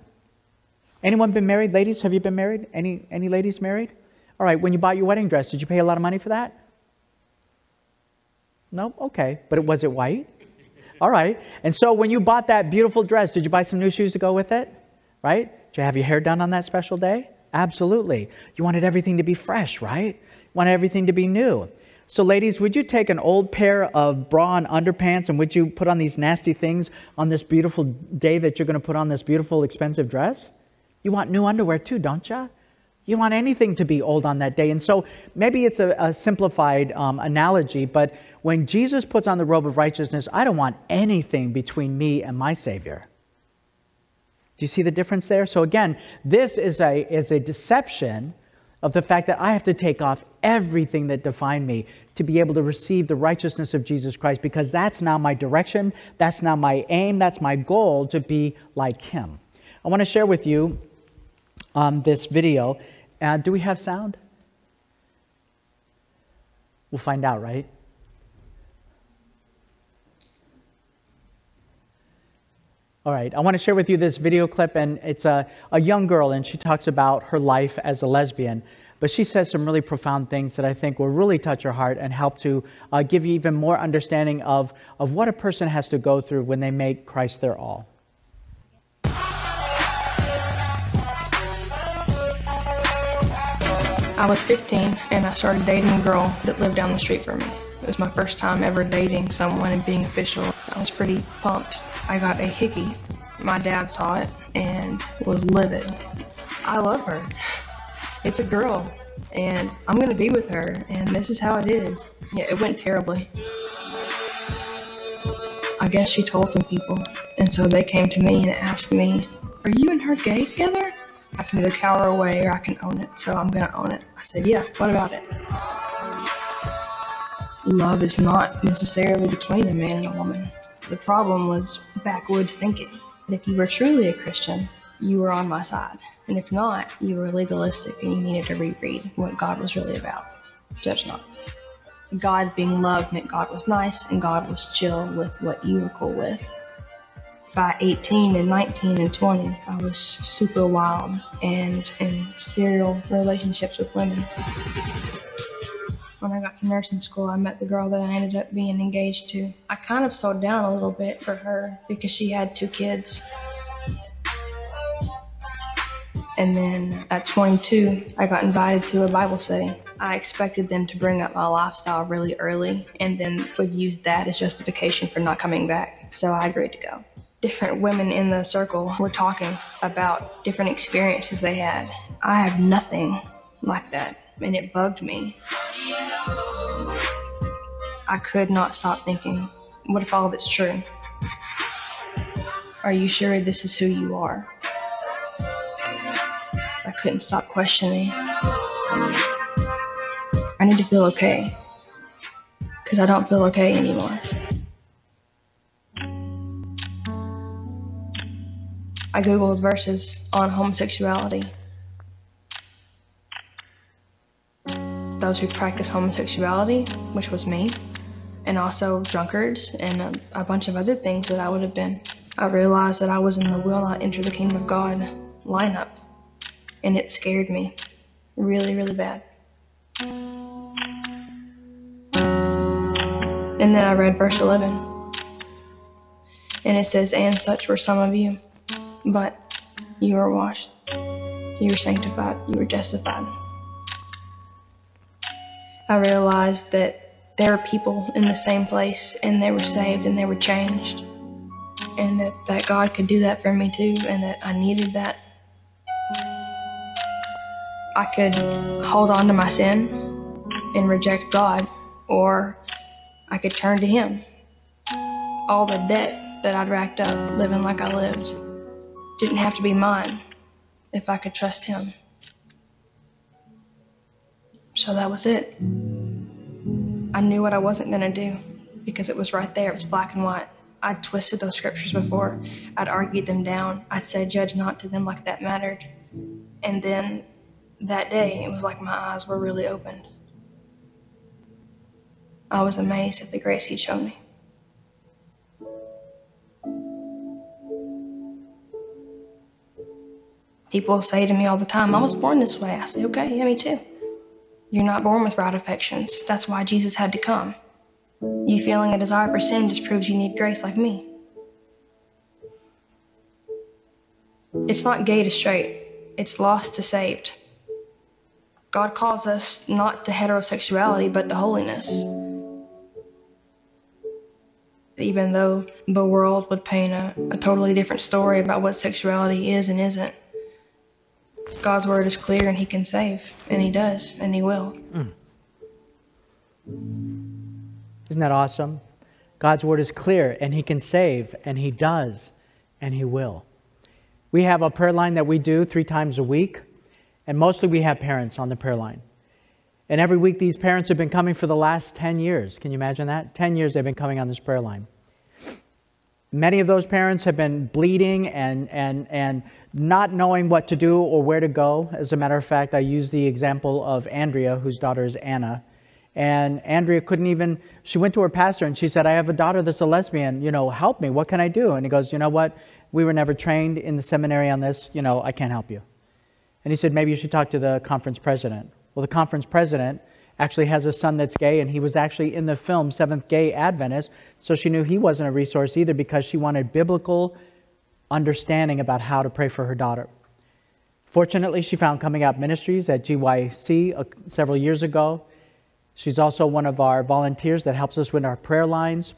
S1: Anyone been married? Ladies, have you been married? Any, any ladies married? All right, when you bought your wedding dress, did you pay a lot of money for that? No? Okay. But it, was it white? All right. And so when you bought that beautiful dress, did you buy some new shoes to go with it? Right? Did you have your hair done on that special day? Absolutely. You wanted everything to be fresh, right? You wanted everything to be new. So, ladies, would you take an old pair of bra and underpants and would you put on these nasty things on this beautiful day that you're going to put on this beautiful, expensive dress? You want new underwear too, don't you? You want anything to be old on that day. And so maybe it's a, a simplified um, analogy, but when Jesus puts on the robe of righteousness, I don't want anything between me and my Savior. Do you see the difference there? So again, this is a, is a deception of the fact that I have to take off everything that defined me to be able to receive the righteousness of Jesus Christ because that's now my direction, that's now my aim, that's my goal to be like Him. I want to share with you um, this video. Uh, do we have sound? We'll find out, right? All right, I want to share with you this video clip, and it's a, a young girl, and she talks about her life as a lesbian. But she says some really profound things that I think will really touch your heart and help to uh, give you even more understanding of, of what a person has to go through when they make Christ their all.
S2: I was 15 and I started dating a girl that lived down the street from me. It was my first time ever dating someone and being official. I was pretty pumped. I got a hickey. My dad saw it and was livid. I love her. It's a girl and I'm gonna be with her and this is how it is. Yeah, it went terribly. I guess she told some people and so they came to me and asked me, Are you and her gay together? I can either cower away or I can own it, so I'm gonna own it. I said, Yeah, what about it? Love is not necessarily between a man and a woman. The problem was backwoods thinking. If you were truly a Christian, you were on my side. And if not, you were legalistic and you needed to reread what God was really about. Judge not. God being love meant God was nice and God was chill with what you were cool with by 18 and 19 and 20, I was super wild and in serial relationships with women. When I got to nursing school, I met the girl that I ended up being engaged to. I kind of slowed down a little bit for her because she had two kids. And then at 22, I got invited to a Bible study. I expected them to bring up my lifestyle really early and then would use that as justification for not coming back. So I agreed to go different women in the circle were talking about different experiences they had. I have nothing like that, and it bugged me. I could not stop thinking, what if all of it's true? Are you sure this is who you are? I couldn't stop questioning. I need to feel okay. Because I don't feel okay anymore. I googled verses on homosexuality. Those who practice homosexuality, which was me, and also drunkards and a, a, bunch of other things that I would have been. I realized that I was in the will not enter the kingdom of God lineup, and it scared me really, really bad. And then I read verse 11. And it says, And such were some of you, but you were washed, you were sanctified, you were justified. I realized that there were people in the same place and they were saved and they were changed. And that, that God could do that for me too, and that I needed that. I could hold on to my sin and reject God, or I could turn to Him. All the debt that I'd racked up living like I lived didn't have to be mine if I could trust Him. So that was it. I knew what I wasn't going to do because it was right there. It was black and white. I'd twisted those scriptures before. I'd argued them down. I'd said, Judge not to them like that mattered. And then that day, it was like my eyes were really opened. I was amazed at the grace he'd shown me. People say to me all the time, I was born this way. I say, okay, yeah, me too. You're not born with right affections. That's why Jesus had to come. You feeling a desire for sin just proves you need grace like me. It's not gay to straight, it's lost to saved. God calls us not to heterosexuality, but to holiness even though the world would paint a, a totally different story about what sexuality is and isn't. God's word is clear and He can save, and He does, and He will. Mm.
S1: Isn't that awesome? God's word is clear, and He can save, and He does, and He will. We have a prayer line that we do three times a week, and mostly we have parents on the prayer line. And every week, these parents have been coming for the last 10 years. Can you imagine that? 10 years they've been coming on this prayer line. Many of those parents have been bleeding and, and, and not knowing what to do or where to go. As a matter of fact, I use the example of Andrea, whose daughter is Anna. And Andrea couldn't even, she went to her pastor and she said, I have a daughter that's a lesbian. You know, help me. What can I do? And he goes, You know what? We were never trained in the seminary on this. You know, I can't help you. And he said, Maybe you should talk to the conference president. Well, the conference president actually has a son that's gay, and he was actually in the film Seventh Gay Adventist, so she knew he wasn't a resource either because she wanted biblical understanding about how to pray for her daughter. Fortunately, she found Coming Out Ministries at GYC uh, several years ago. She's also one of our volunteers that helps us with our prayer lines.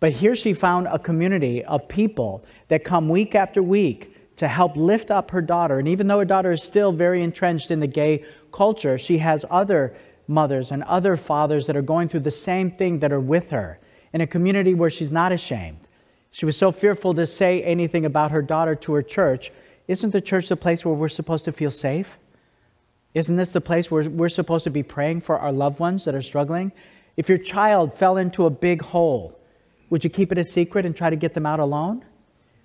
S1: But here she found a community of people that come week after week to help lift up her daughter. And even though her daughter is still very entrenched in the gay culture, she has other mothers and other fathers that are going through the same thing that are with her in a community where she's not ashamed. She was so fearful to say anything about her daughter to her church. Isn't the church the place where we're supposed to feel safe? Isn't this the place where we're supposed to be praying for our loved ones that are struggling? If your child fell into a big hole, would you keep it a secret and try to get them out alone?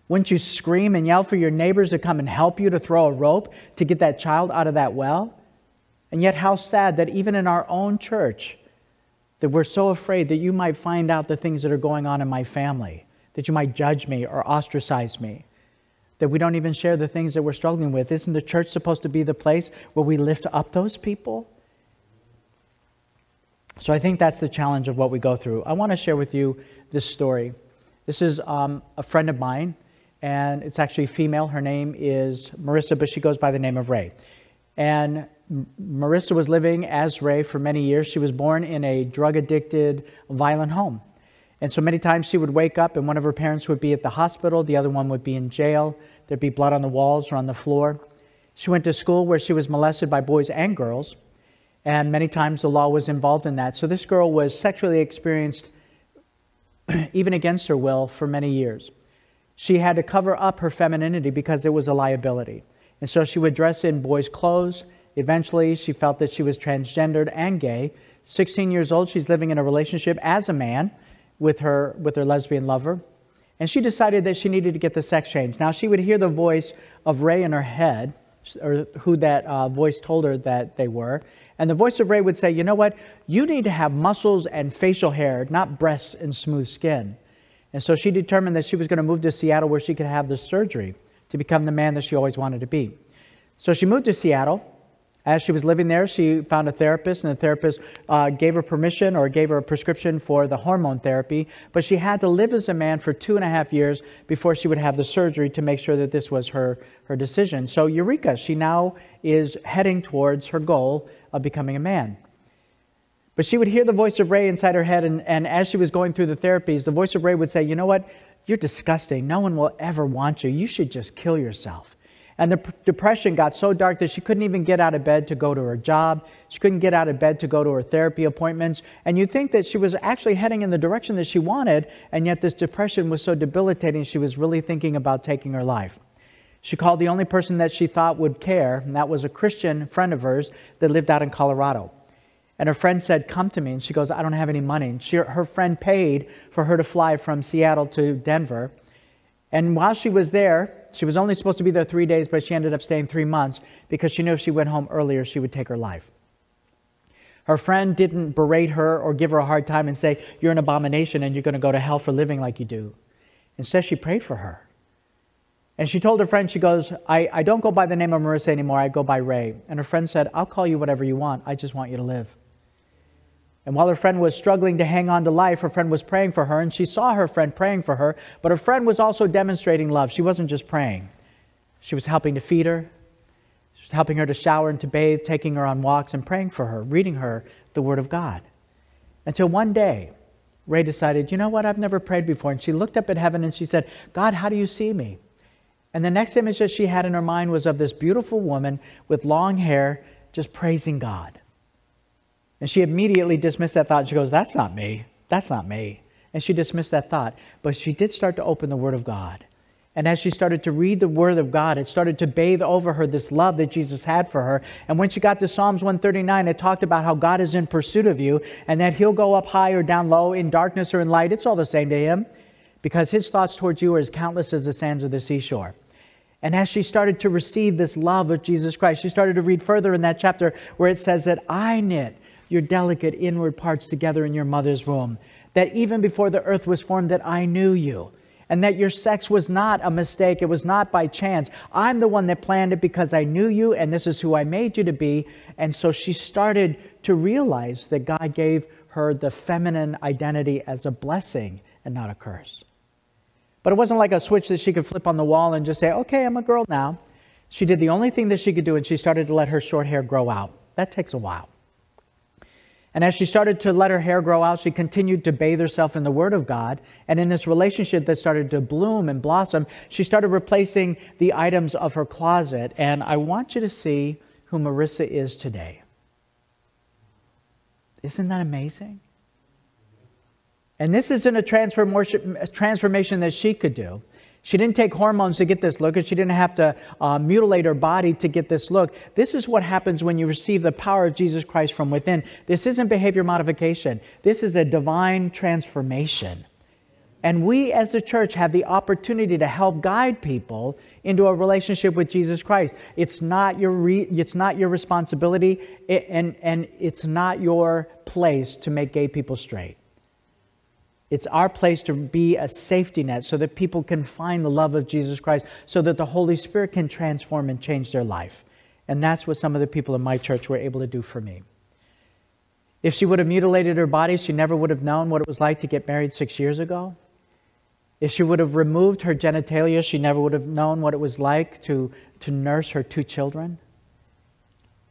S1: Wouldn't you scream and yell for your neighbors to come and help you to throw a rope to get that child out of that well? And yet, how sad that even in our own church, that we're so afraid that you might find out the things that are going on in my family, that you might judge me or ostracize me, that we don't even share the things that we're struggling with. Isn't the church supposed to be the place where we lift up those people? So I think that's the challenge of what we go through. I want to share with you this story. This is um, a friend of mine and it's actually female. Her name is Marissa, but she goes by the name of Ray. And Marissa was living as Ray for many years. She was born in a drug addicted, violent home. And so many times she would wake up and one of her parents would be at the hospital, the other one would be in jail. There'd be blood on the walls or on the floor. She went to school where she was molested by boys and girls. And many times the law was involved in that. So this girl was sexually experienced, *clears throat* even against her will, for many years she had to cover up her femininity because it was a liability. And so she would dress in boys' clothes. Eventually, she felt that she was transgendered and gay. 16 years old, she's living in a relationship as a man with her, with her lesbian lover. And she decided that she needed to get the sex change. Now, she would hear the voice of Ray in her head, or who that uh, voice told her that they were. And the voice of Ray would say, You know what? You need to have muscles and facial hair, not breasts and smooth skin. And so she determined that she was going to move to Seattle where she could have the surgery to become the man that she always wanted to be. So she moved to Seattle. As she was living there, she found a therapist, and the therapist uh, gave her permission or gave her a prescription for the hormone therapy. But she had to live as a man for two and a half years before she would have the surgery to make sure that this was her, her decision. So, Eureka, she now is heading towards her goal of becoming a man. But she would hear the voice of Ray inside her head, and, and as she was going through the therapies, the voice of Ray would say, You know what? You're disgusting. No one will ever want you. You should just kill yourself. And the depression got so dark that she couldn't even get out of bed to go to her job. She couldn't get out of bed to go to her therapy appointments. And you'd think that she was actually heading in the direction that she wanted, and yet this depression was so debilitating, she was really thinking about taking her life. She called the only person that she thought would care, and that was a Christian friend of hers that lived out in Colorado. And her friend said, Come to me. And she goes, I don't have any money. And she, her friend paid for her to fly from Seattle to Denver. And while she was there, she was only supposed to be there three days, but she ended up staying three months because she knew if she went home earlier, she would take her life. Her friend didn't berate her or give her a hard time and say, You're an abomination and you're going to go to hell for living like you do. Instead, she prayed for her. And she told her friend, She goes, I, I don't go by the name of Marissa anymore, I go by Ray. And her friend said, I'll call you whatever you want, I just want you to live. And while her friend was struggling to hang on to life, her friend was praying for her, and she saw her friend praying for her, but her friend was also demonstrating love. She wasn't just praying, she was helping to feed her, she was helping her to shower and to bathe, taking her on walks, and praying for her, reading her the Word of God. Until one day, Ray decided, you know what, I've never prayed before. And she looked up at heaven and she said, God, how do you see me? And the next image that she had in her mind was of this beautiful woman with long hair just praising God. And she immediately dismissed that thought. She goes, That's not me. That's not me. And she dismissed that thought. But she did start to open the Word of God. And as she started to read the Word of God, it started to bathe over her this love that Jesus had for her. And when she got to Psalms 139, it talked about how God is in pursuit of you and that He'll go up high or down low, in darkness or in light. It's all the same to Him because His thoughts towards you are as countless as the sands of the seashore. And as she started to receive this love of Jesus Christ, she started to read further in that chapter where it says that I knit your delicate inward parts together in your mother's womb. That even before the earth was formed, that I knew you. And that your sex was not a mistake. It was not by chance. I'm the one that planned it because I knew you, and this is who I made you to be. And so she started to realize that God gave her the feminine identity as a blessing and not a curse. But it wasn't like a switch that she could flip on the wall and just say, okay, I'm a girl now. She did the only thing that she could do, and she started to let her short hair grow out. That takes a while. And as she started to let her hair grow out, she continued to bathe herself in the Word of God. And in this relationship that started to bloom and blossom, she started replacing the items of her closet. And I want you to see who Marissa is today. Isn't that amazing? And this isn't a transformation that she could do. She didn't take hormones to get this look, and she didn't have to uh, mutilate her body to get this look. This is what happens when you receive the power of Jesus Christ from within. This isn't behavior modification, this is a divine transformation. And we as a church have the opportunity to help guide people into a relationship with Jesus Christ. It's not your, re- it's not your responsibility, and, and it's not your place to make gay people straight. It's our place to be a safety net so that people can find the love of Jesus Christ, so that the Holy Spirit can transform and change their life. And that's what some of the people in my church were able to do for me. If she would have mutilated her body, she never would have known what it was like to get married six years ago. If she would have removed her genitalia, she never would have known what it was like to, to nurse her two children.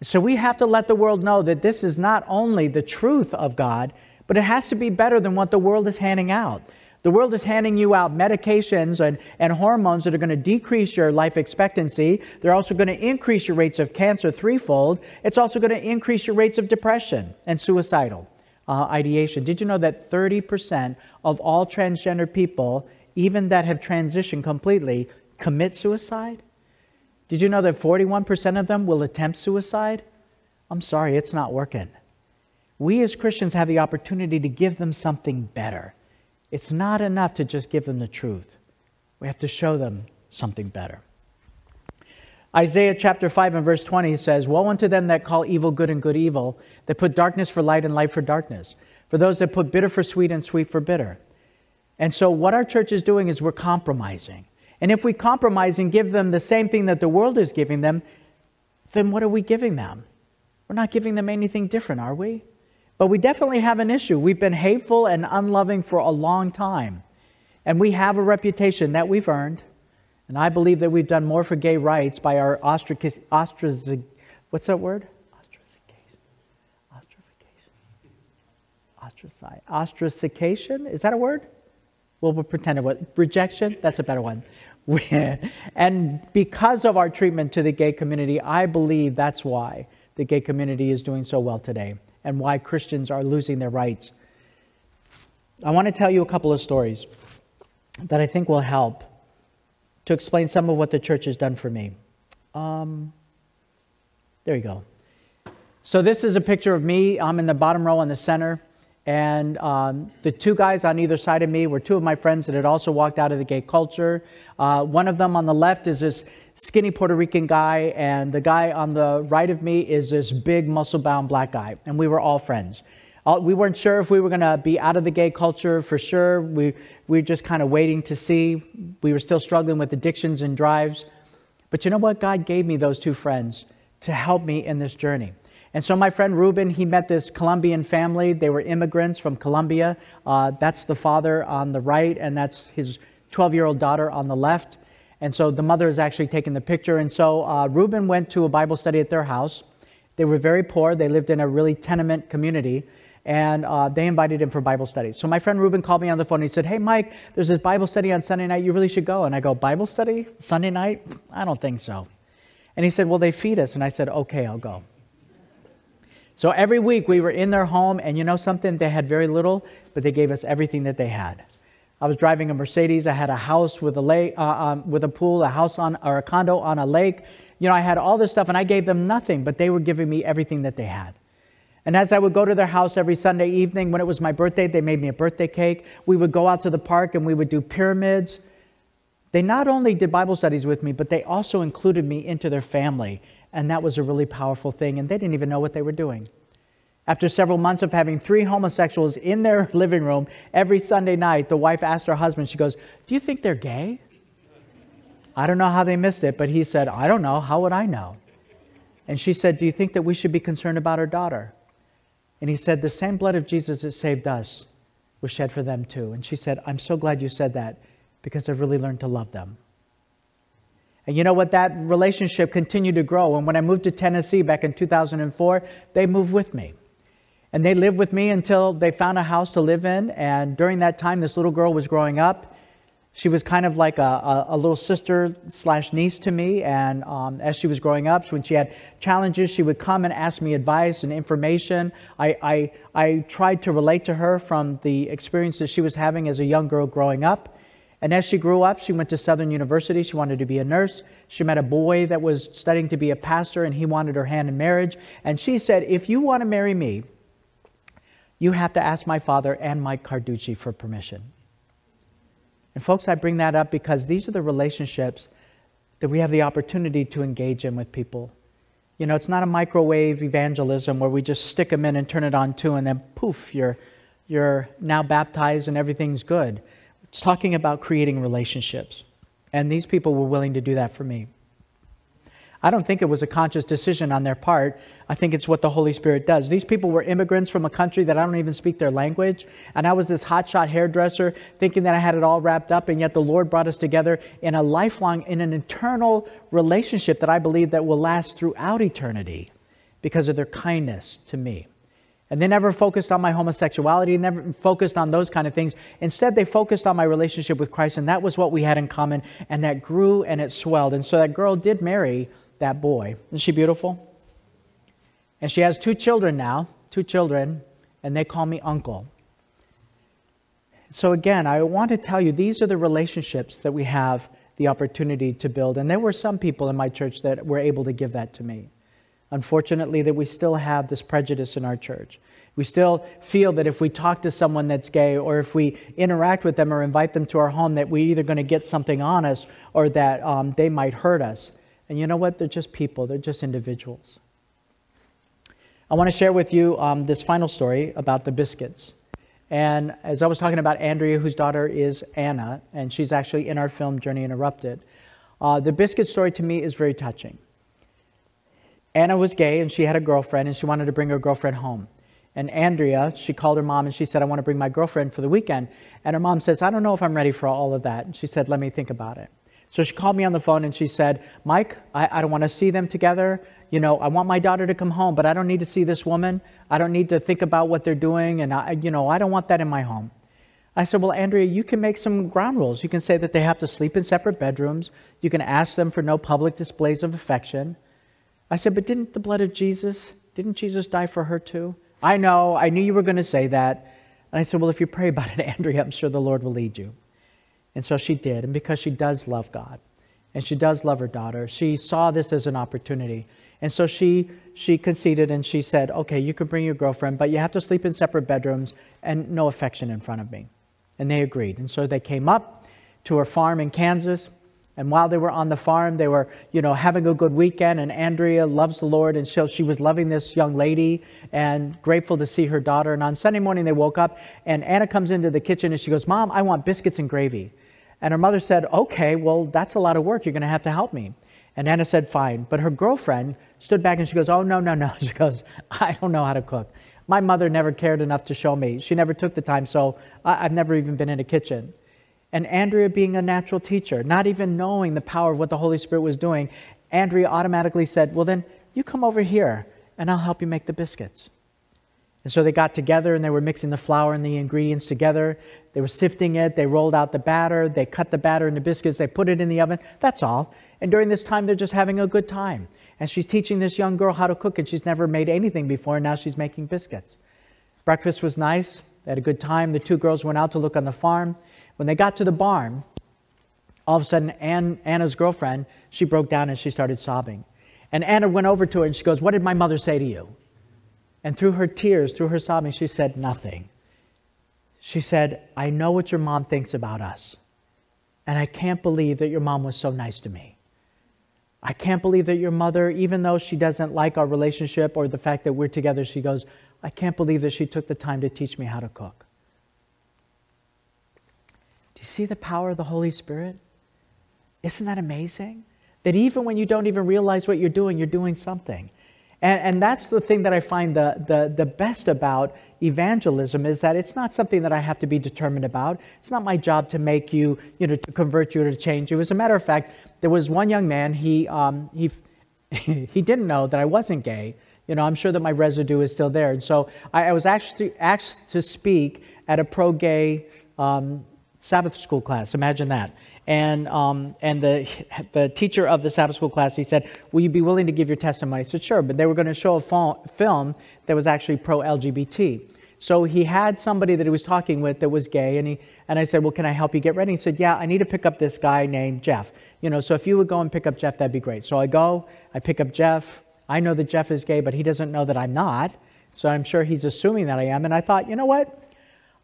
S1: So we have to let the world know that this is not only the truth of God, but it has to be better than what the world is handing out. The world is handing you out medications and, and hormones that are going to decrease your life expectancy. They're also going to increase your rates of cancer threefold. It's also going to increase your rates of depression and suicidal uh, ideation. Did you know that 30% of all transgender people, even that have transitioned completely, commit suicide? Did you know that 41% of them will attempt suicide? I'm sorry, it's not working. We as Christians have the opportunity to give them something better. It's not enough to just give them the truth, we have to show them something better. Isaiah chapter 5 and verse 20 says, Woe unto them that call evil good and good evil, that put darkness for light and light for darkness, for those that put bitter for sweet and sweet for bitter. And so, what our church is doing is we're compromising. And if we compromise and give them the same thing that the world is giving them, then what are we giving them? We're not giving them anything different, are we? But we definitely have an issue. We've been hateful and unloving for a long time. And we have a reputation that we've earned. And I believe that we've done more for gay rights by our ostraciz, ostraciz what's that word? Ostracization. Ostracification. Ostracification? Is that a word? Well, we'll pretend it was. Rejection? That's a better one. *laughs* and because of our treatment to the gay community, I believe that's why the gay community is doing so well today and why Christians are losing their rights. I want to tell you a couple of stories that I think will help to explain some of what the church has done for me. Um, there you go. So, this is a picture of me. I'm in the bottom row in the center. And um, the two guys on either side of me were two of my friends that had also walked out of the gay culture. Uh, one of them on the left is this skinny Puerto Rican guy, and the guy on the right of me is this big, muscle bound black guy. And we were all friends. Uh, we weren't sure if we were going to be out of the gay culture for sure. We, we were just kind of waiting to see. We were still struggling with addictions and drives. But you know what? God gave me those two friends to help me in this journey. And so my friend Ruben, he met this Colombian family. They were immigrants from Colombia. Uh, that's the father on the right, and that's his 12 year old daughter on the left. And so the mother is actually taking the picture. And so uh, Ruben went to a Bible study at their house. They were very poor. They lived in a really tenement community. And uh, they invited him for Bible study. So my friend Ruben called me on the phone. And he said, Hey, Mike, there's this Bible study on Sunday night. You really should go. And I go, Bible study? Sunday night? I don't think so. And he said, Well, they feed us. And I said, Okay, I'll go. So every week we were in their home, and you know something? They had very little, but they gave us everything that they had. I was driving a Mercedes. I had a house with a lake, uh, um, with a pool, a house on or a condo on a lake. You know, I had all this stuff, and I gave them nothing, but they were giving me everything that they had. And as I would go to their house every Sunday evening, when it was my birthday, they made me a birthday cake. We would go out to the park and we would do pyramids. They not only did Bible studies with me, but they also included me into their family. And that was a really powerful thing. And they didn't even know what they were doing. After several months of having three homosexuals in their *laughs* living room every Sunday night, the wife asked her husband, she goes, Do you think they're gay? I don't know how they missed it, but he said, I don't know. How would I know? And she said, Do you think that we should be concerned about our daughter? And he said, The same blood of Jesus that saved us was shed for them too. And she said, I'm so glad you said that because I've really learned to love them. And you know what? That relationship continued to grow. And when I moved to Tennessee back in 2004, they moved with me. And they lived with me until they found a house to live in. And during that time, this little girl was growing up. She was kind of like a, a, a little sister slash niece to me. And um, as she was growing up, when she had challenges, she would come and ask me advice and information. I, I, I tried to relate to her from the experiences she was having as a young girl growing up. And as she grew up, she went to Southern University. She wanted to be a nurse. She met a boy that was studying to be a pastor, and he wanted her hand in marriage. And she said, If you want to marry me, you have to ask my father and Mike Carducci for permission. And, folks, I bring that up because these are the relationships that we have the opportunity to engage in with people. You know, it's not a microwave evangelism where we just stick them in and turn it on too, and then poof, you're, you're now baptized and everything's good. It's talking about creating relationships. And these people were willing to do that for me. I don't think it was a conscious decision on their part. I think it's what the Holy Spirit does. These people were immigrants from a country that I don't even speak their language. And I was this hotshot hairdresser thinking that I had it all wrapped up. And yet the Lord brought us together in a lifelong, in an eternal relationship that I believe that will last throughout eternity because of their kindness to me. And they never focused on my homosexuality, never focused on those kind of things. Instead, they focused on my relationship with Christ, and that was what we had in common, and that grew and it swelled. And so that girl did marry that boy. Isn't she beautiful? And she has two children now, two children, and they call me uncle. So, again, I want to tell you these are the relationships that we have the opportunity to build. And there were some people in my church that were able to give that to me. Unfortunately, that we still have this prejudice in our church. We still feel that if we talk to someone that's gay or if we interact with them or invite them to our home, that we're either going to get something on us or that um, they might hurt us. And you know what? They're just people, they're just individuals. I want to share with you um, this final story about the biscuits. And as I was talking about Andrea, whose daughter is Anna, and she's actually in our film Journey Interrupted, uh, the biscuit story to me is very touching. Anna was gay and she had a girlfriend and she wanted to bring her girlfriend home. And Andrea, she called her mom and she said, I want to bring my girlfriend for the weekend. And her mom says, I don't know if I'm ready for all of that. And she said, Let me think about it. So she called me on the phone and she said, Mike, I, I don't want to see them together. You know, I want my daughter to come home, but I don't need to see this woman. I don't need to think about what they're doing. And, I, you know, I don't want that in my home. I said, Well, Andrea, you can make some ground rules. You can say that they have to sleep in separate bedrooms. You can ask them for no public displays of affection. I said, But didn't the blood of Jesus, didn't Jesus die for her too? I know, I knew you were going to say that. And I said, Well, if you pray about it, *laughs* Andrea, I'm sure the Lord will lead you. And so she did. And because she does love God and she does love her daughter, she saw this as an opportunity. And so she, she conceded and she said, Okay, you can bring your girlfriend, but you have to sleep in separate bedrooms and no affection in front of me. And they agreed. And so they came up to her farm in Kansas. And while they were on the farm, they were, you know, having a good weekend. And Andrea loves the Lord, and so she was loving this young lady and grateful to see her daughter. And on Sunday morning, they woke up, and Anna comes into the kitchen and she goes, "Mom, I want biscuits and gravy." And her mother said, Okay, well, that's a lot of work. You're going to have to help me. And Anna said, Fine. But her girlfriend stood back and she goes, Oh, no, no, no. *laughs* She goes, I don't know how to cook. My mother never cared enough to show me. She never took the time, so I've never even been in a kitchen. And Andrea, being a natural teacher, not even knowing the power of what the Holy Spirit was doing, Andrea automatically said, Well, then you come over here and I'll help you make the biscuits. And so they got together and they were mixing the flour and the ingredients together. They were sifting it. They rolled out the batter. They cut the batter into biscuits. They put it in the oven. That's all. And during this time, they're just having a good time. And she's teaching this young girl how to cook, and she's never made anything before, and now she's making biscuits. Breakfast was nice. They had a good time. The two girls went out to look on the farm. When they got to the barn, all of a sudden, Ann, Anna's girlfriend, she broke down and she started sobbing. And Anna went over to her and she goes, What did my mother say to you? And through her tears, through her sobbing, she said, Nothing. She said, I know what your mom thinks about us. And I can't believe that your mom was so nice to me. I can't believe that your mother, even though she doesn't like our relationship or the fact that we're together, she goes, I can't believe that she took the time to teach me how to cook. Do you see the power of the Holy Spirit? Isn't that amazing? That even when you don't even realize what you're doing, you're doing something. And, and that's the thing that I find the, the, the best about evangelism is that it's not something that I have to be determined about. It's not my job to make you, you know, to convert you or to change you. As a matter of fact, there was one young man, he, um, he, *laughs* he didn't know that I wasn't gay. You know, I'm sure that my residue is still there. And so I, I was actually asked to speak at a pro gay um, Sabbath school class. Imagine that. And, um, and the, the teacher of the Sabbath school class, he said, Will you be willing to give your testimony? I said, Sure. But they were going to show a film that was actually pro LGBT. So he had somebody that he was talking with that was gay, and, he, and I said, Well, can I help you get ready? He said, Yeah, I need to pick up this guy named Jeff. You know, so if you would go and pick up Jeff, that'd be great. So I go, I pick up Jeff. I know that Jeff is gay, but he doesn't know that I'm not. So I'm sure he's assuming that I am. And I thought, you know what?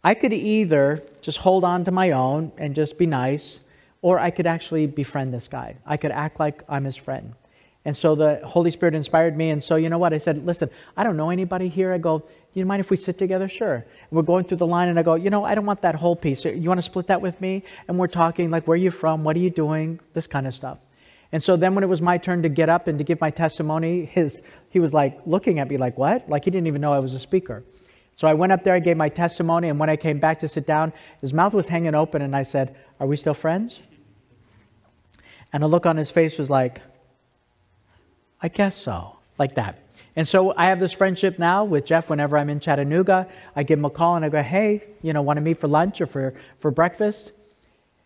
S1: I could either just hold on to my own and just be nice, or I could actually befriend this guy. I could act like I'm his friend. And so the Holy Spirit inspired me. And so, you know what? I said, listen, I don't know anybody here. I go, you mind if we sit together? Sure. And we're going through the line, and I go, you know, I don't want that whole piece. You want to split that with me? And we're talking, like, where are you from? What are you doing? This kind of stuff. And so then when it was my turn to get up and to give my testimony, his, he was like looking at me like, what? Like he didn't even know I was a speaker. So I went up there, I gave my testimony, and when I came back to sit down, his mouth was hanging open, and I said, Are we still friends? And the look on his face was like, I guess so, like that. And so I have this friendship now with Jeff whenever I'm in Chattanooga. I give him a call and I go, hey, you know, want to meet for lunch or for, for breakfast?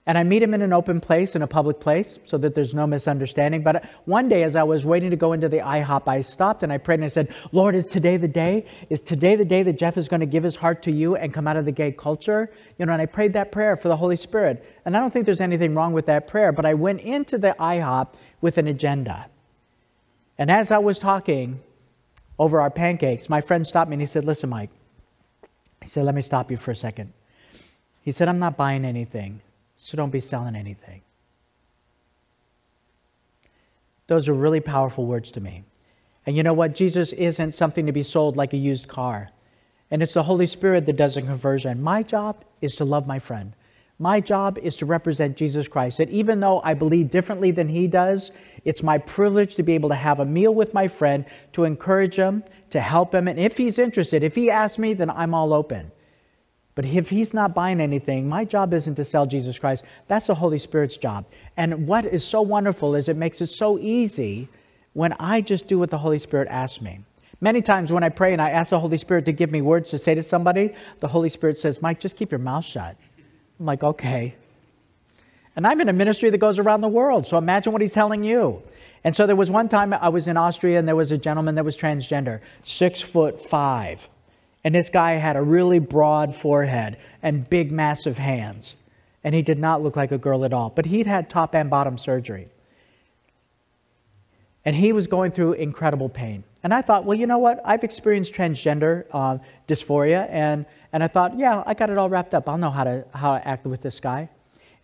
S1: And I meet him in an open place, in a public place, so that there's no misunderstanding. But one day, as I was waiting to go into the IHOP, I stopped and I prayed and I said, Lord, is today the day? Is today the day that Jeff is going to give his heart to you and come out of the gay culture? You know, and I prayed that prayer for the Holy Spirit. And I don't think there's anything wrong with that prayer, but I went into the IHOP with an agenda. And as I was talking over our pancakes, my friend stopped me and he said, Listen, Mike. He said, Let me stop you for a second. He said, I'm not buying anything. So don't be selling anything. Those are really powerful words to me. And you know what? Jesus isn't something to be sold like a used car. And it's the Holy Spirit that does the conversion. My job is to love my friend. My job is to represent Jesus Christ. That even though I believe differently than he does, it's my privilege to be able to have a meal with my friend, to encourage him, to help him. And if he's interested, if he asks me, then I'm all open. But if he's not buying anything, my job isn't to sell Jesus Christ. That's the Holy Spirit's job. And what is so wonderful is it makes it so easy when I just do what the Holy Spirit asks me. Many times when I pray and I ask the Holy Spirit to give me words to say to somebody, the Holy Spirit says, Mike, just keep your mouth shut. I'm like, okay. And I'm in a ministry that goes around the world, so imagine what he's telling you. And so there was one time I was in Austria and there was a gentleman that was transgender, six foot five. And this guy had a really broad forehead and big, massive hands. And he did not look like a girl at all. But he'd had top and bottom surgery. And he was going through incredible pain. And I thought, well, you know what? I've experienced transgender uh, dysphoria. And, and I thought, yeah, I got it all wrapped up. I'll know how to, how to act with this guy.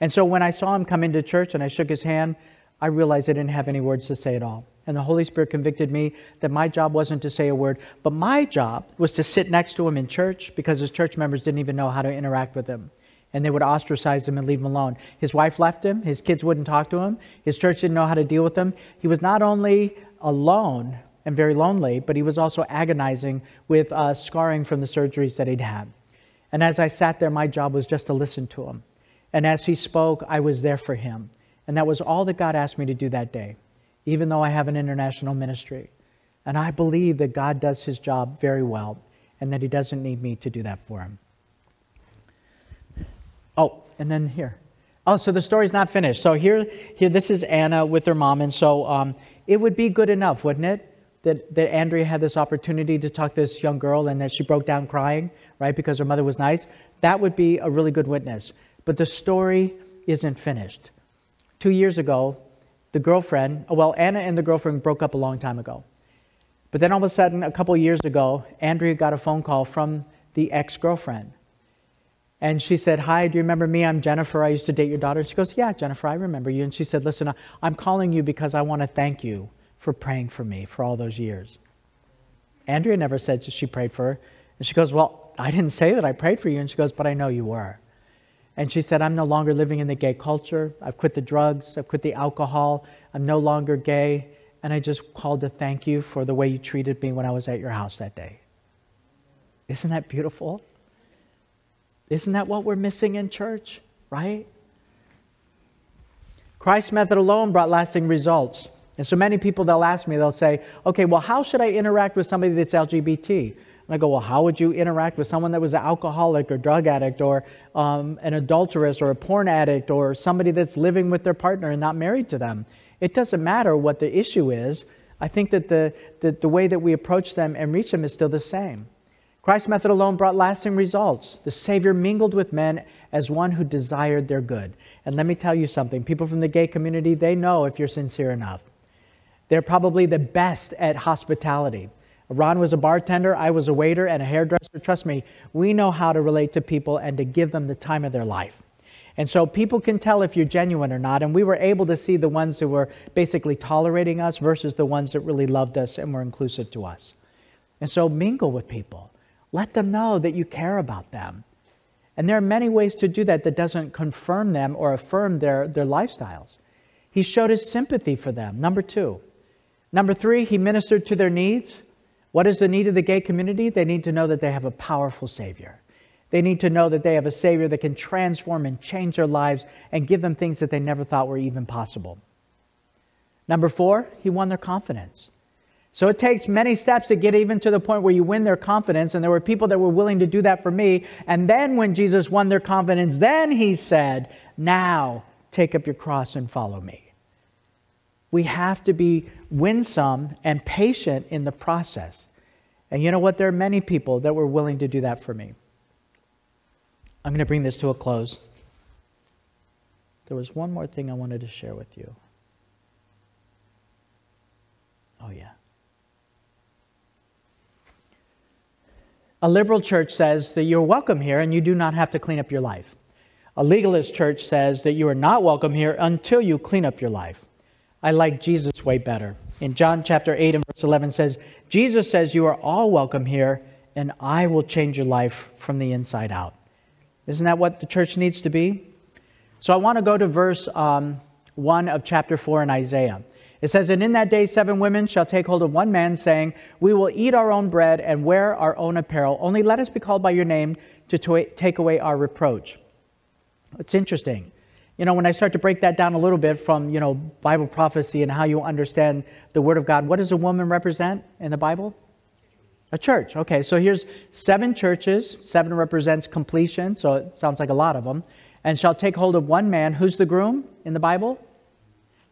S1: And so when I saw him come into church and I shook his hand, I realized I didn't have any words to say at all and the Holy Spirit convicted me that my job wasn't to say a word, but my job was to sit next to him in church because his church members didn't even know how to interact with him. And they would ostracize him and leave him alone. His wife left him. His kids wouldn't talk to him. His church didn't know how to deal with him. He was not only alone and very lonely, but he was also agonizing with uh, scarring from the surgeries that he'd had. And as I sat there, my job was just to listen to him. And as he spoke, I was there for him. And that was all that God asked me to do that day even though I have an international ministry. And I believe that God does his job very well and that he doesn't need me to do that for him. Oh, and then here. Oh, so the story's not finished. So here, here this is Anna with her mom. And so um, it would be good enough, wouldn't it? That, that Andrea had this opportunity to talk to this young girl and that she broke down crying, right, because her mother was nice. That would be a really good witness. But the story isn't finished. Two years ago, the girlfriend, well, Anna and the girlfriend broke up a long time ago. But then all of a sudden, a couple years ago, Andrea got a phone call from the ex girlfriend. And she said, Hi, do you remember me? I'm Jennifer. I used to date your daughter. And She goes, Yeah, Jennifer, I remember you. And she said, Listen, I'm calling you because I want to thank you for praying for me for all those years. Andrea never said she prayed for her. And she goes, Well, I didn't say that I prayed for you. And she goes, But I know you were. And she said, I'm no longer living in the gay culture. I've quit the drugs. I've quit the alcohol. I'm no longer gay. And I just called to thank you for the way you treated me when I was at your house that day. Isn't that beautiful? Isn't that what we're missing in church, right? Christ's method alone brought lasting results. And so many people, they'll ask me, they'll say, okay, well, how should I interact with somebody that's LGBT? And I go, well, how would you interact with someone that was an alcoholic or drug addict or um, an adulteress or a porn addict or somebody that's living with their partner and not married to them? It doesn't matter what the issue is. I think that the, the, the way that we approach them and reach them is still the same. Christ's method alone brought lasting results. The Savior mingled with men as one who desired their good. And let me tell you something people from the gay community, they know if you're sincere enough. They're probably the best at hospitality. Ron was a bartender, I was a waiter and a hairdresser. Trust me, we know how to relate to people and to give them the time of their life. And so people can tell if you're genuine or not. And we were able to see the ones who were basically tolerating us versus the ones that really loved us and were inclusive to us. And so mingle with people. Let them know that you care about them. And there are many ways to do that that doesn't confirm them or affirm their, their lifestyles. He showed his sympathy for them. Number two. Number three, he ministered to their needs. What is the need of the gay community? They need to know that they have a powerful Savior. They need to know that they have a Savior that can transform and change their lives and give them things that they never thought were even possible. Number four, he won their confidence. So it takes many steps to get even to the point where you win their confidence. And there were people that were willing to do that for me. And then when Jesus won their confidence, then he said, Now take up your cross and follow me. We have to be winsome and patient in the process. And you know what? There are many people that were willing to do that for me. I'm going to bring this to a close. There was one more thing I wanted to share with you. Oh, yeah. A liberal church says that you're welcome here and you do not have to clean up your life. A legalist church says that you are not welcome here until you clean up your life. I like Jesus way better. In John chapter 8 and verse 11 says, Jesus says, You are all welcome here, and I will change your life from the inside out. Isn't that what the church needs to be? So I want to go to verse um, 1 of chapter 4 in Isaiah. It says, And in that day seven women shall take hold of one man, saying, We will eat our own bread and wear our own apparel. Only let us be called by your name to take away our reproach. It's interesting you know, when I start to break that down a little bit from, you know, Bible prophecy and how you understand the Word of God, what does a woman represent in the Bible? A church. Okay, so here's seven churches. Seven represents completion, so it sounds like a lot of them. And shall take hold of one man. Who's the groom in the Bible?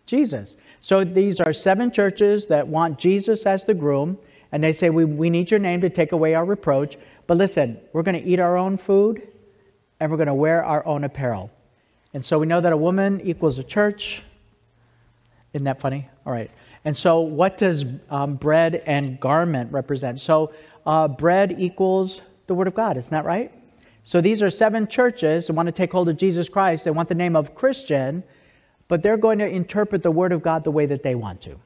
S1: Jesus. So these are seven churches that want Jesus as the groom, and they say, We, we need your name to take away our reproach. But listen, we're going to eat our own food and we're going to wear our own apparel. And so we know that a woman equals a church. Isn't that funny? All right. And so, what does um, bread and garment represent? So, uh, bread equals the Word of God. Isn't that right? So, these are seven churches that want to take hold of Jesus Christ. They want the name of Christian, but they're going to interpret the Word of God the way that they want to.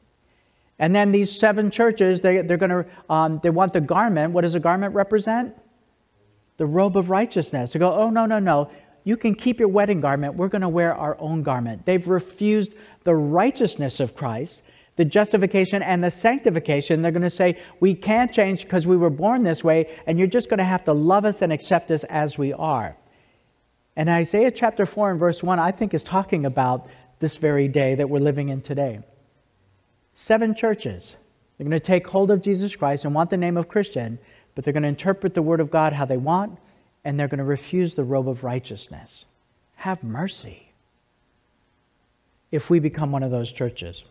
S1: And then these seven churches, they, they're going to, um, they want the garment. What does a garment represent? The robe of righteousness. They go, oh, no, no, no you can keep your wedding garment. We're going to wear our own garment. They've refused the righteousness of Christ, the justification and the sanctification. They're going to say, We can't change because we were born this way, and you're just going to have to love us and accept us as we are. And Isaiah chapter 4 and verse 1, I think, is talking about this very day that we're living in today. Seven churches. They're going to take hold of Jesus Christ and want the name of Christian, but they're going to interpret the Word of God how they want and they're going to refuse the robe of righteousness. Have mercy if we become one of those churches.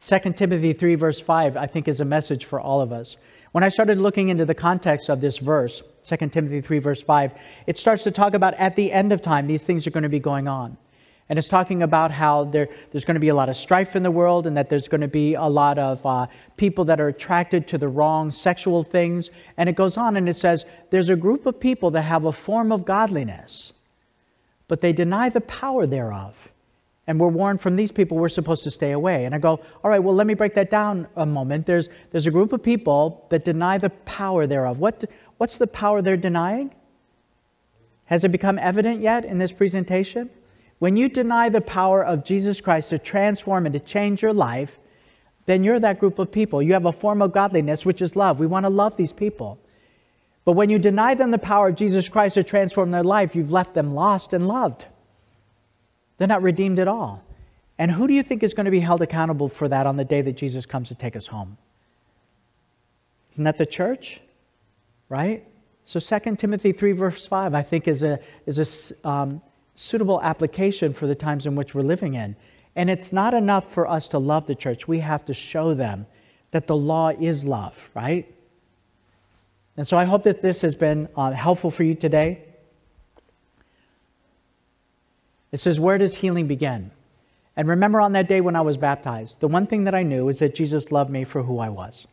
S1: 2 Timothy 3, verse 5, I think is a message for all of us. When I started looking into the context of this verse, 2 Timothy 3, verse 5, it starts to talk about at the end of time, these things are going to be going on. And it's talking about how there, there's going to be a lot of strife in the world and that there's going to be a lot of uh, people that are attracted to the wrong sexual things. And it goes on and it says, there's a group of people that have a form of godliness, but they deny the power thereof. And we're warned from these people we're supposed to stay away. And I go, all right, well, let me break that down a moment. There's, there's a group of people that deny the power thereof. What, what's the power they're denying? Has it become evident yet in this presentation? When you deny the power of Jesus Christ to transform and to change your life, then you're that group of people. You have a form of godliness, which is love. We want to love these people. But when you deny them the power of Jesus Christ to transform their life, you've left them lost and loved. They're not redeemed at all. And who do you think is going to be held accountable for that on the day that Jesus comes to take us home? Isn't that the church? Right? So 2 Timothy 3, verse 5, I think is a, is a um, suitable application for the times in which we're living in. And it's not enough for us to love the church. We have to show them that the law is love, right? And so I hope that this has been uh, helpful for you today. It says, Where does healing begin? And remember on that day when I was baptized, the one thing that I knew is that Jesus loved me for who I was.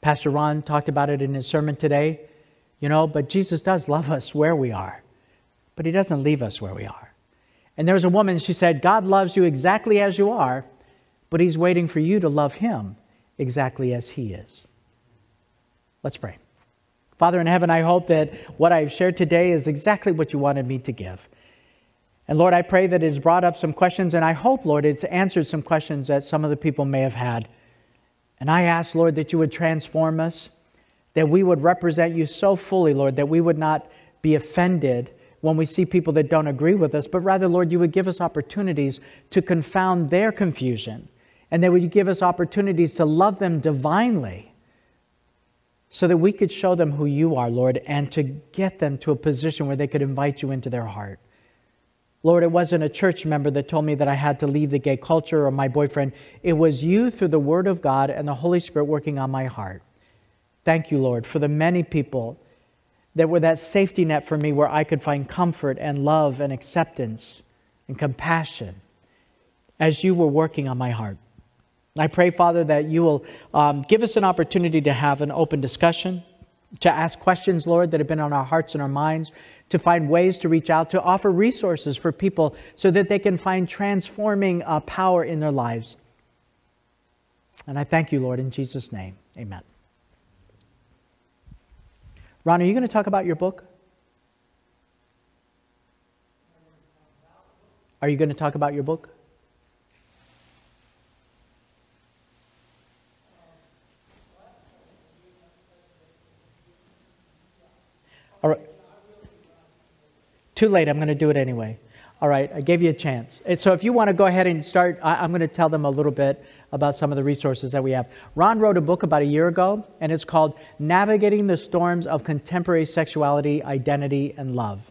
S1: Pastor Ron talked about it in his sermon today, you know, but Jesus does love us where we are, but he doesn't leave us where we are. And there was a woman, she said, God loves you exactly as you are, but He's waiting for you to love Him exactly as He is. Let's pray. Father in heaven, I hope that what I've shared today is exactly what you wanted me to give. And Lord, I pray that it has brought up some questions, and I hope, Lord, it's answered some questions that some of the people may have had. And I ask, Lord, that you would transform us, that we would represent you so fully, Lord, that we would not be offended when we see people that don't agree with us, but rather, Lord, you would give us opportunities to confound their confusion. And that would give us opportunities to love them divinely so that we could show them who you are, Lord, and to get them to a position where they could invite you into their heart. Lord, it wasn't a church member that told me that I had to leave the gay culture or my boyfriend. It was you through the Word of God and the Holy Spirit working on my heart. Thank you, Lord, for the many people that were that safety net for me where I could find comfort and love and acceptance and compassion as you were working on my heart. I pray, Father, that you will um, give us an opportunity to have an open discussion, to ask questions, Lord, that have been on our hearts and our minds, to find ways to reach out, to offer resources for people so that they can find transforming uh, power in their lives. And I thank you, Lord, in Jesus' name. Amen. Ron, are you going to talk about your book? Are you going to talk about your book? All right. Too late. I'm going to do it anyway. All right. I gave you a chance. So if you want to go ahead and start, I'm going to tell them a little bit about some of the resources that we have. Ron wrote a book about a year ago, and it's called Navigating the Storms of Contemporary Sexuality, Identity, and Love.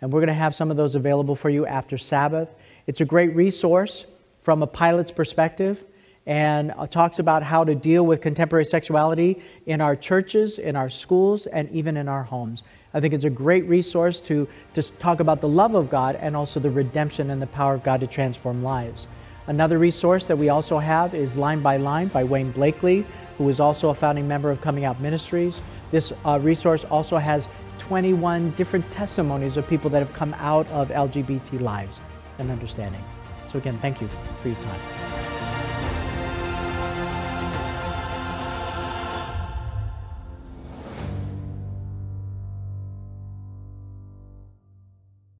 S1: And we're going to have some of those available for you after Sabbath. It's a great resource from a pilot's perspective and uh, talks about how to deal with contemporary sexuality in our churches, in our schools, and even in our homes. I think it's a great resource to, to talk about the love of God and also the redemption and the power of God to transform lives. Another resource that we also have is Line by Line by Wayne Blakely, who is also a founding member of Coming Out Ministries. This uh, resource also has 21 different testimonies of people that have come out of LGBT lives and understanding. So, again, thank you for your time.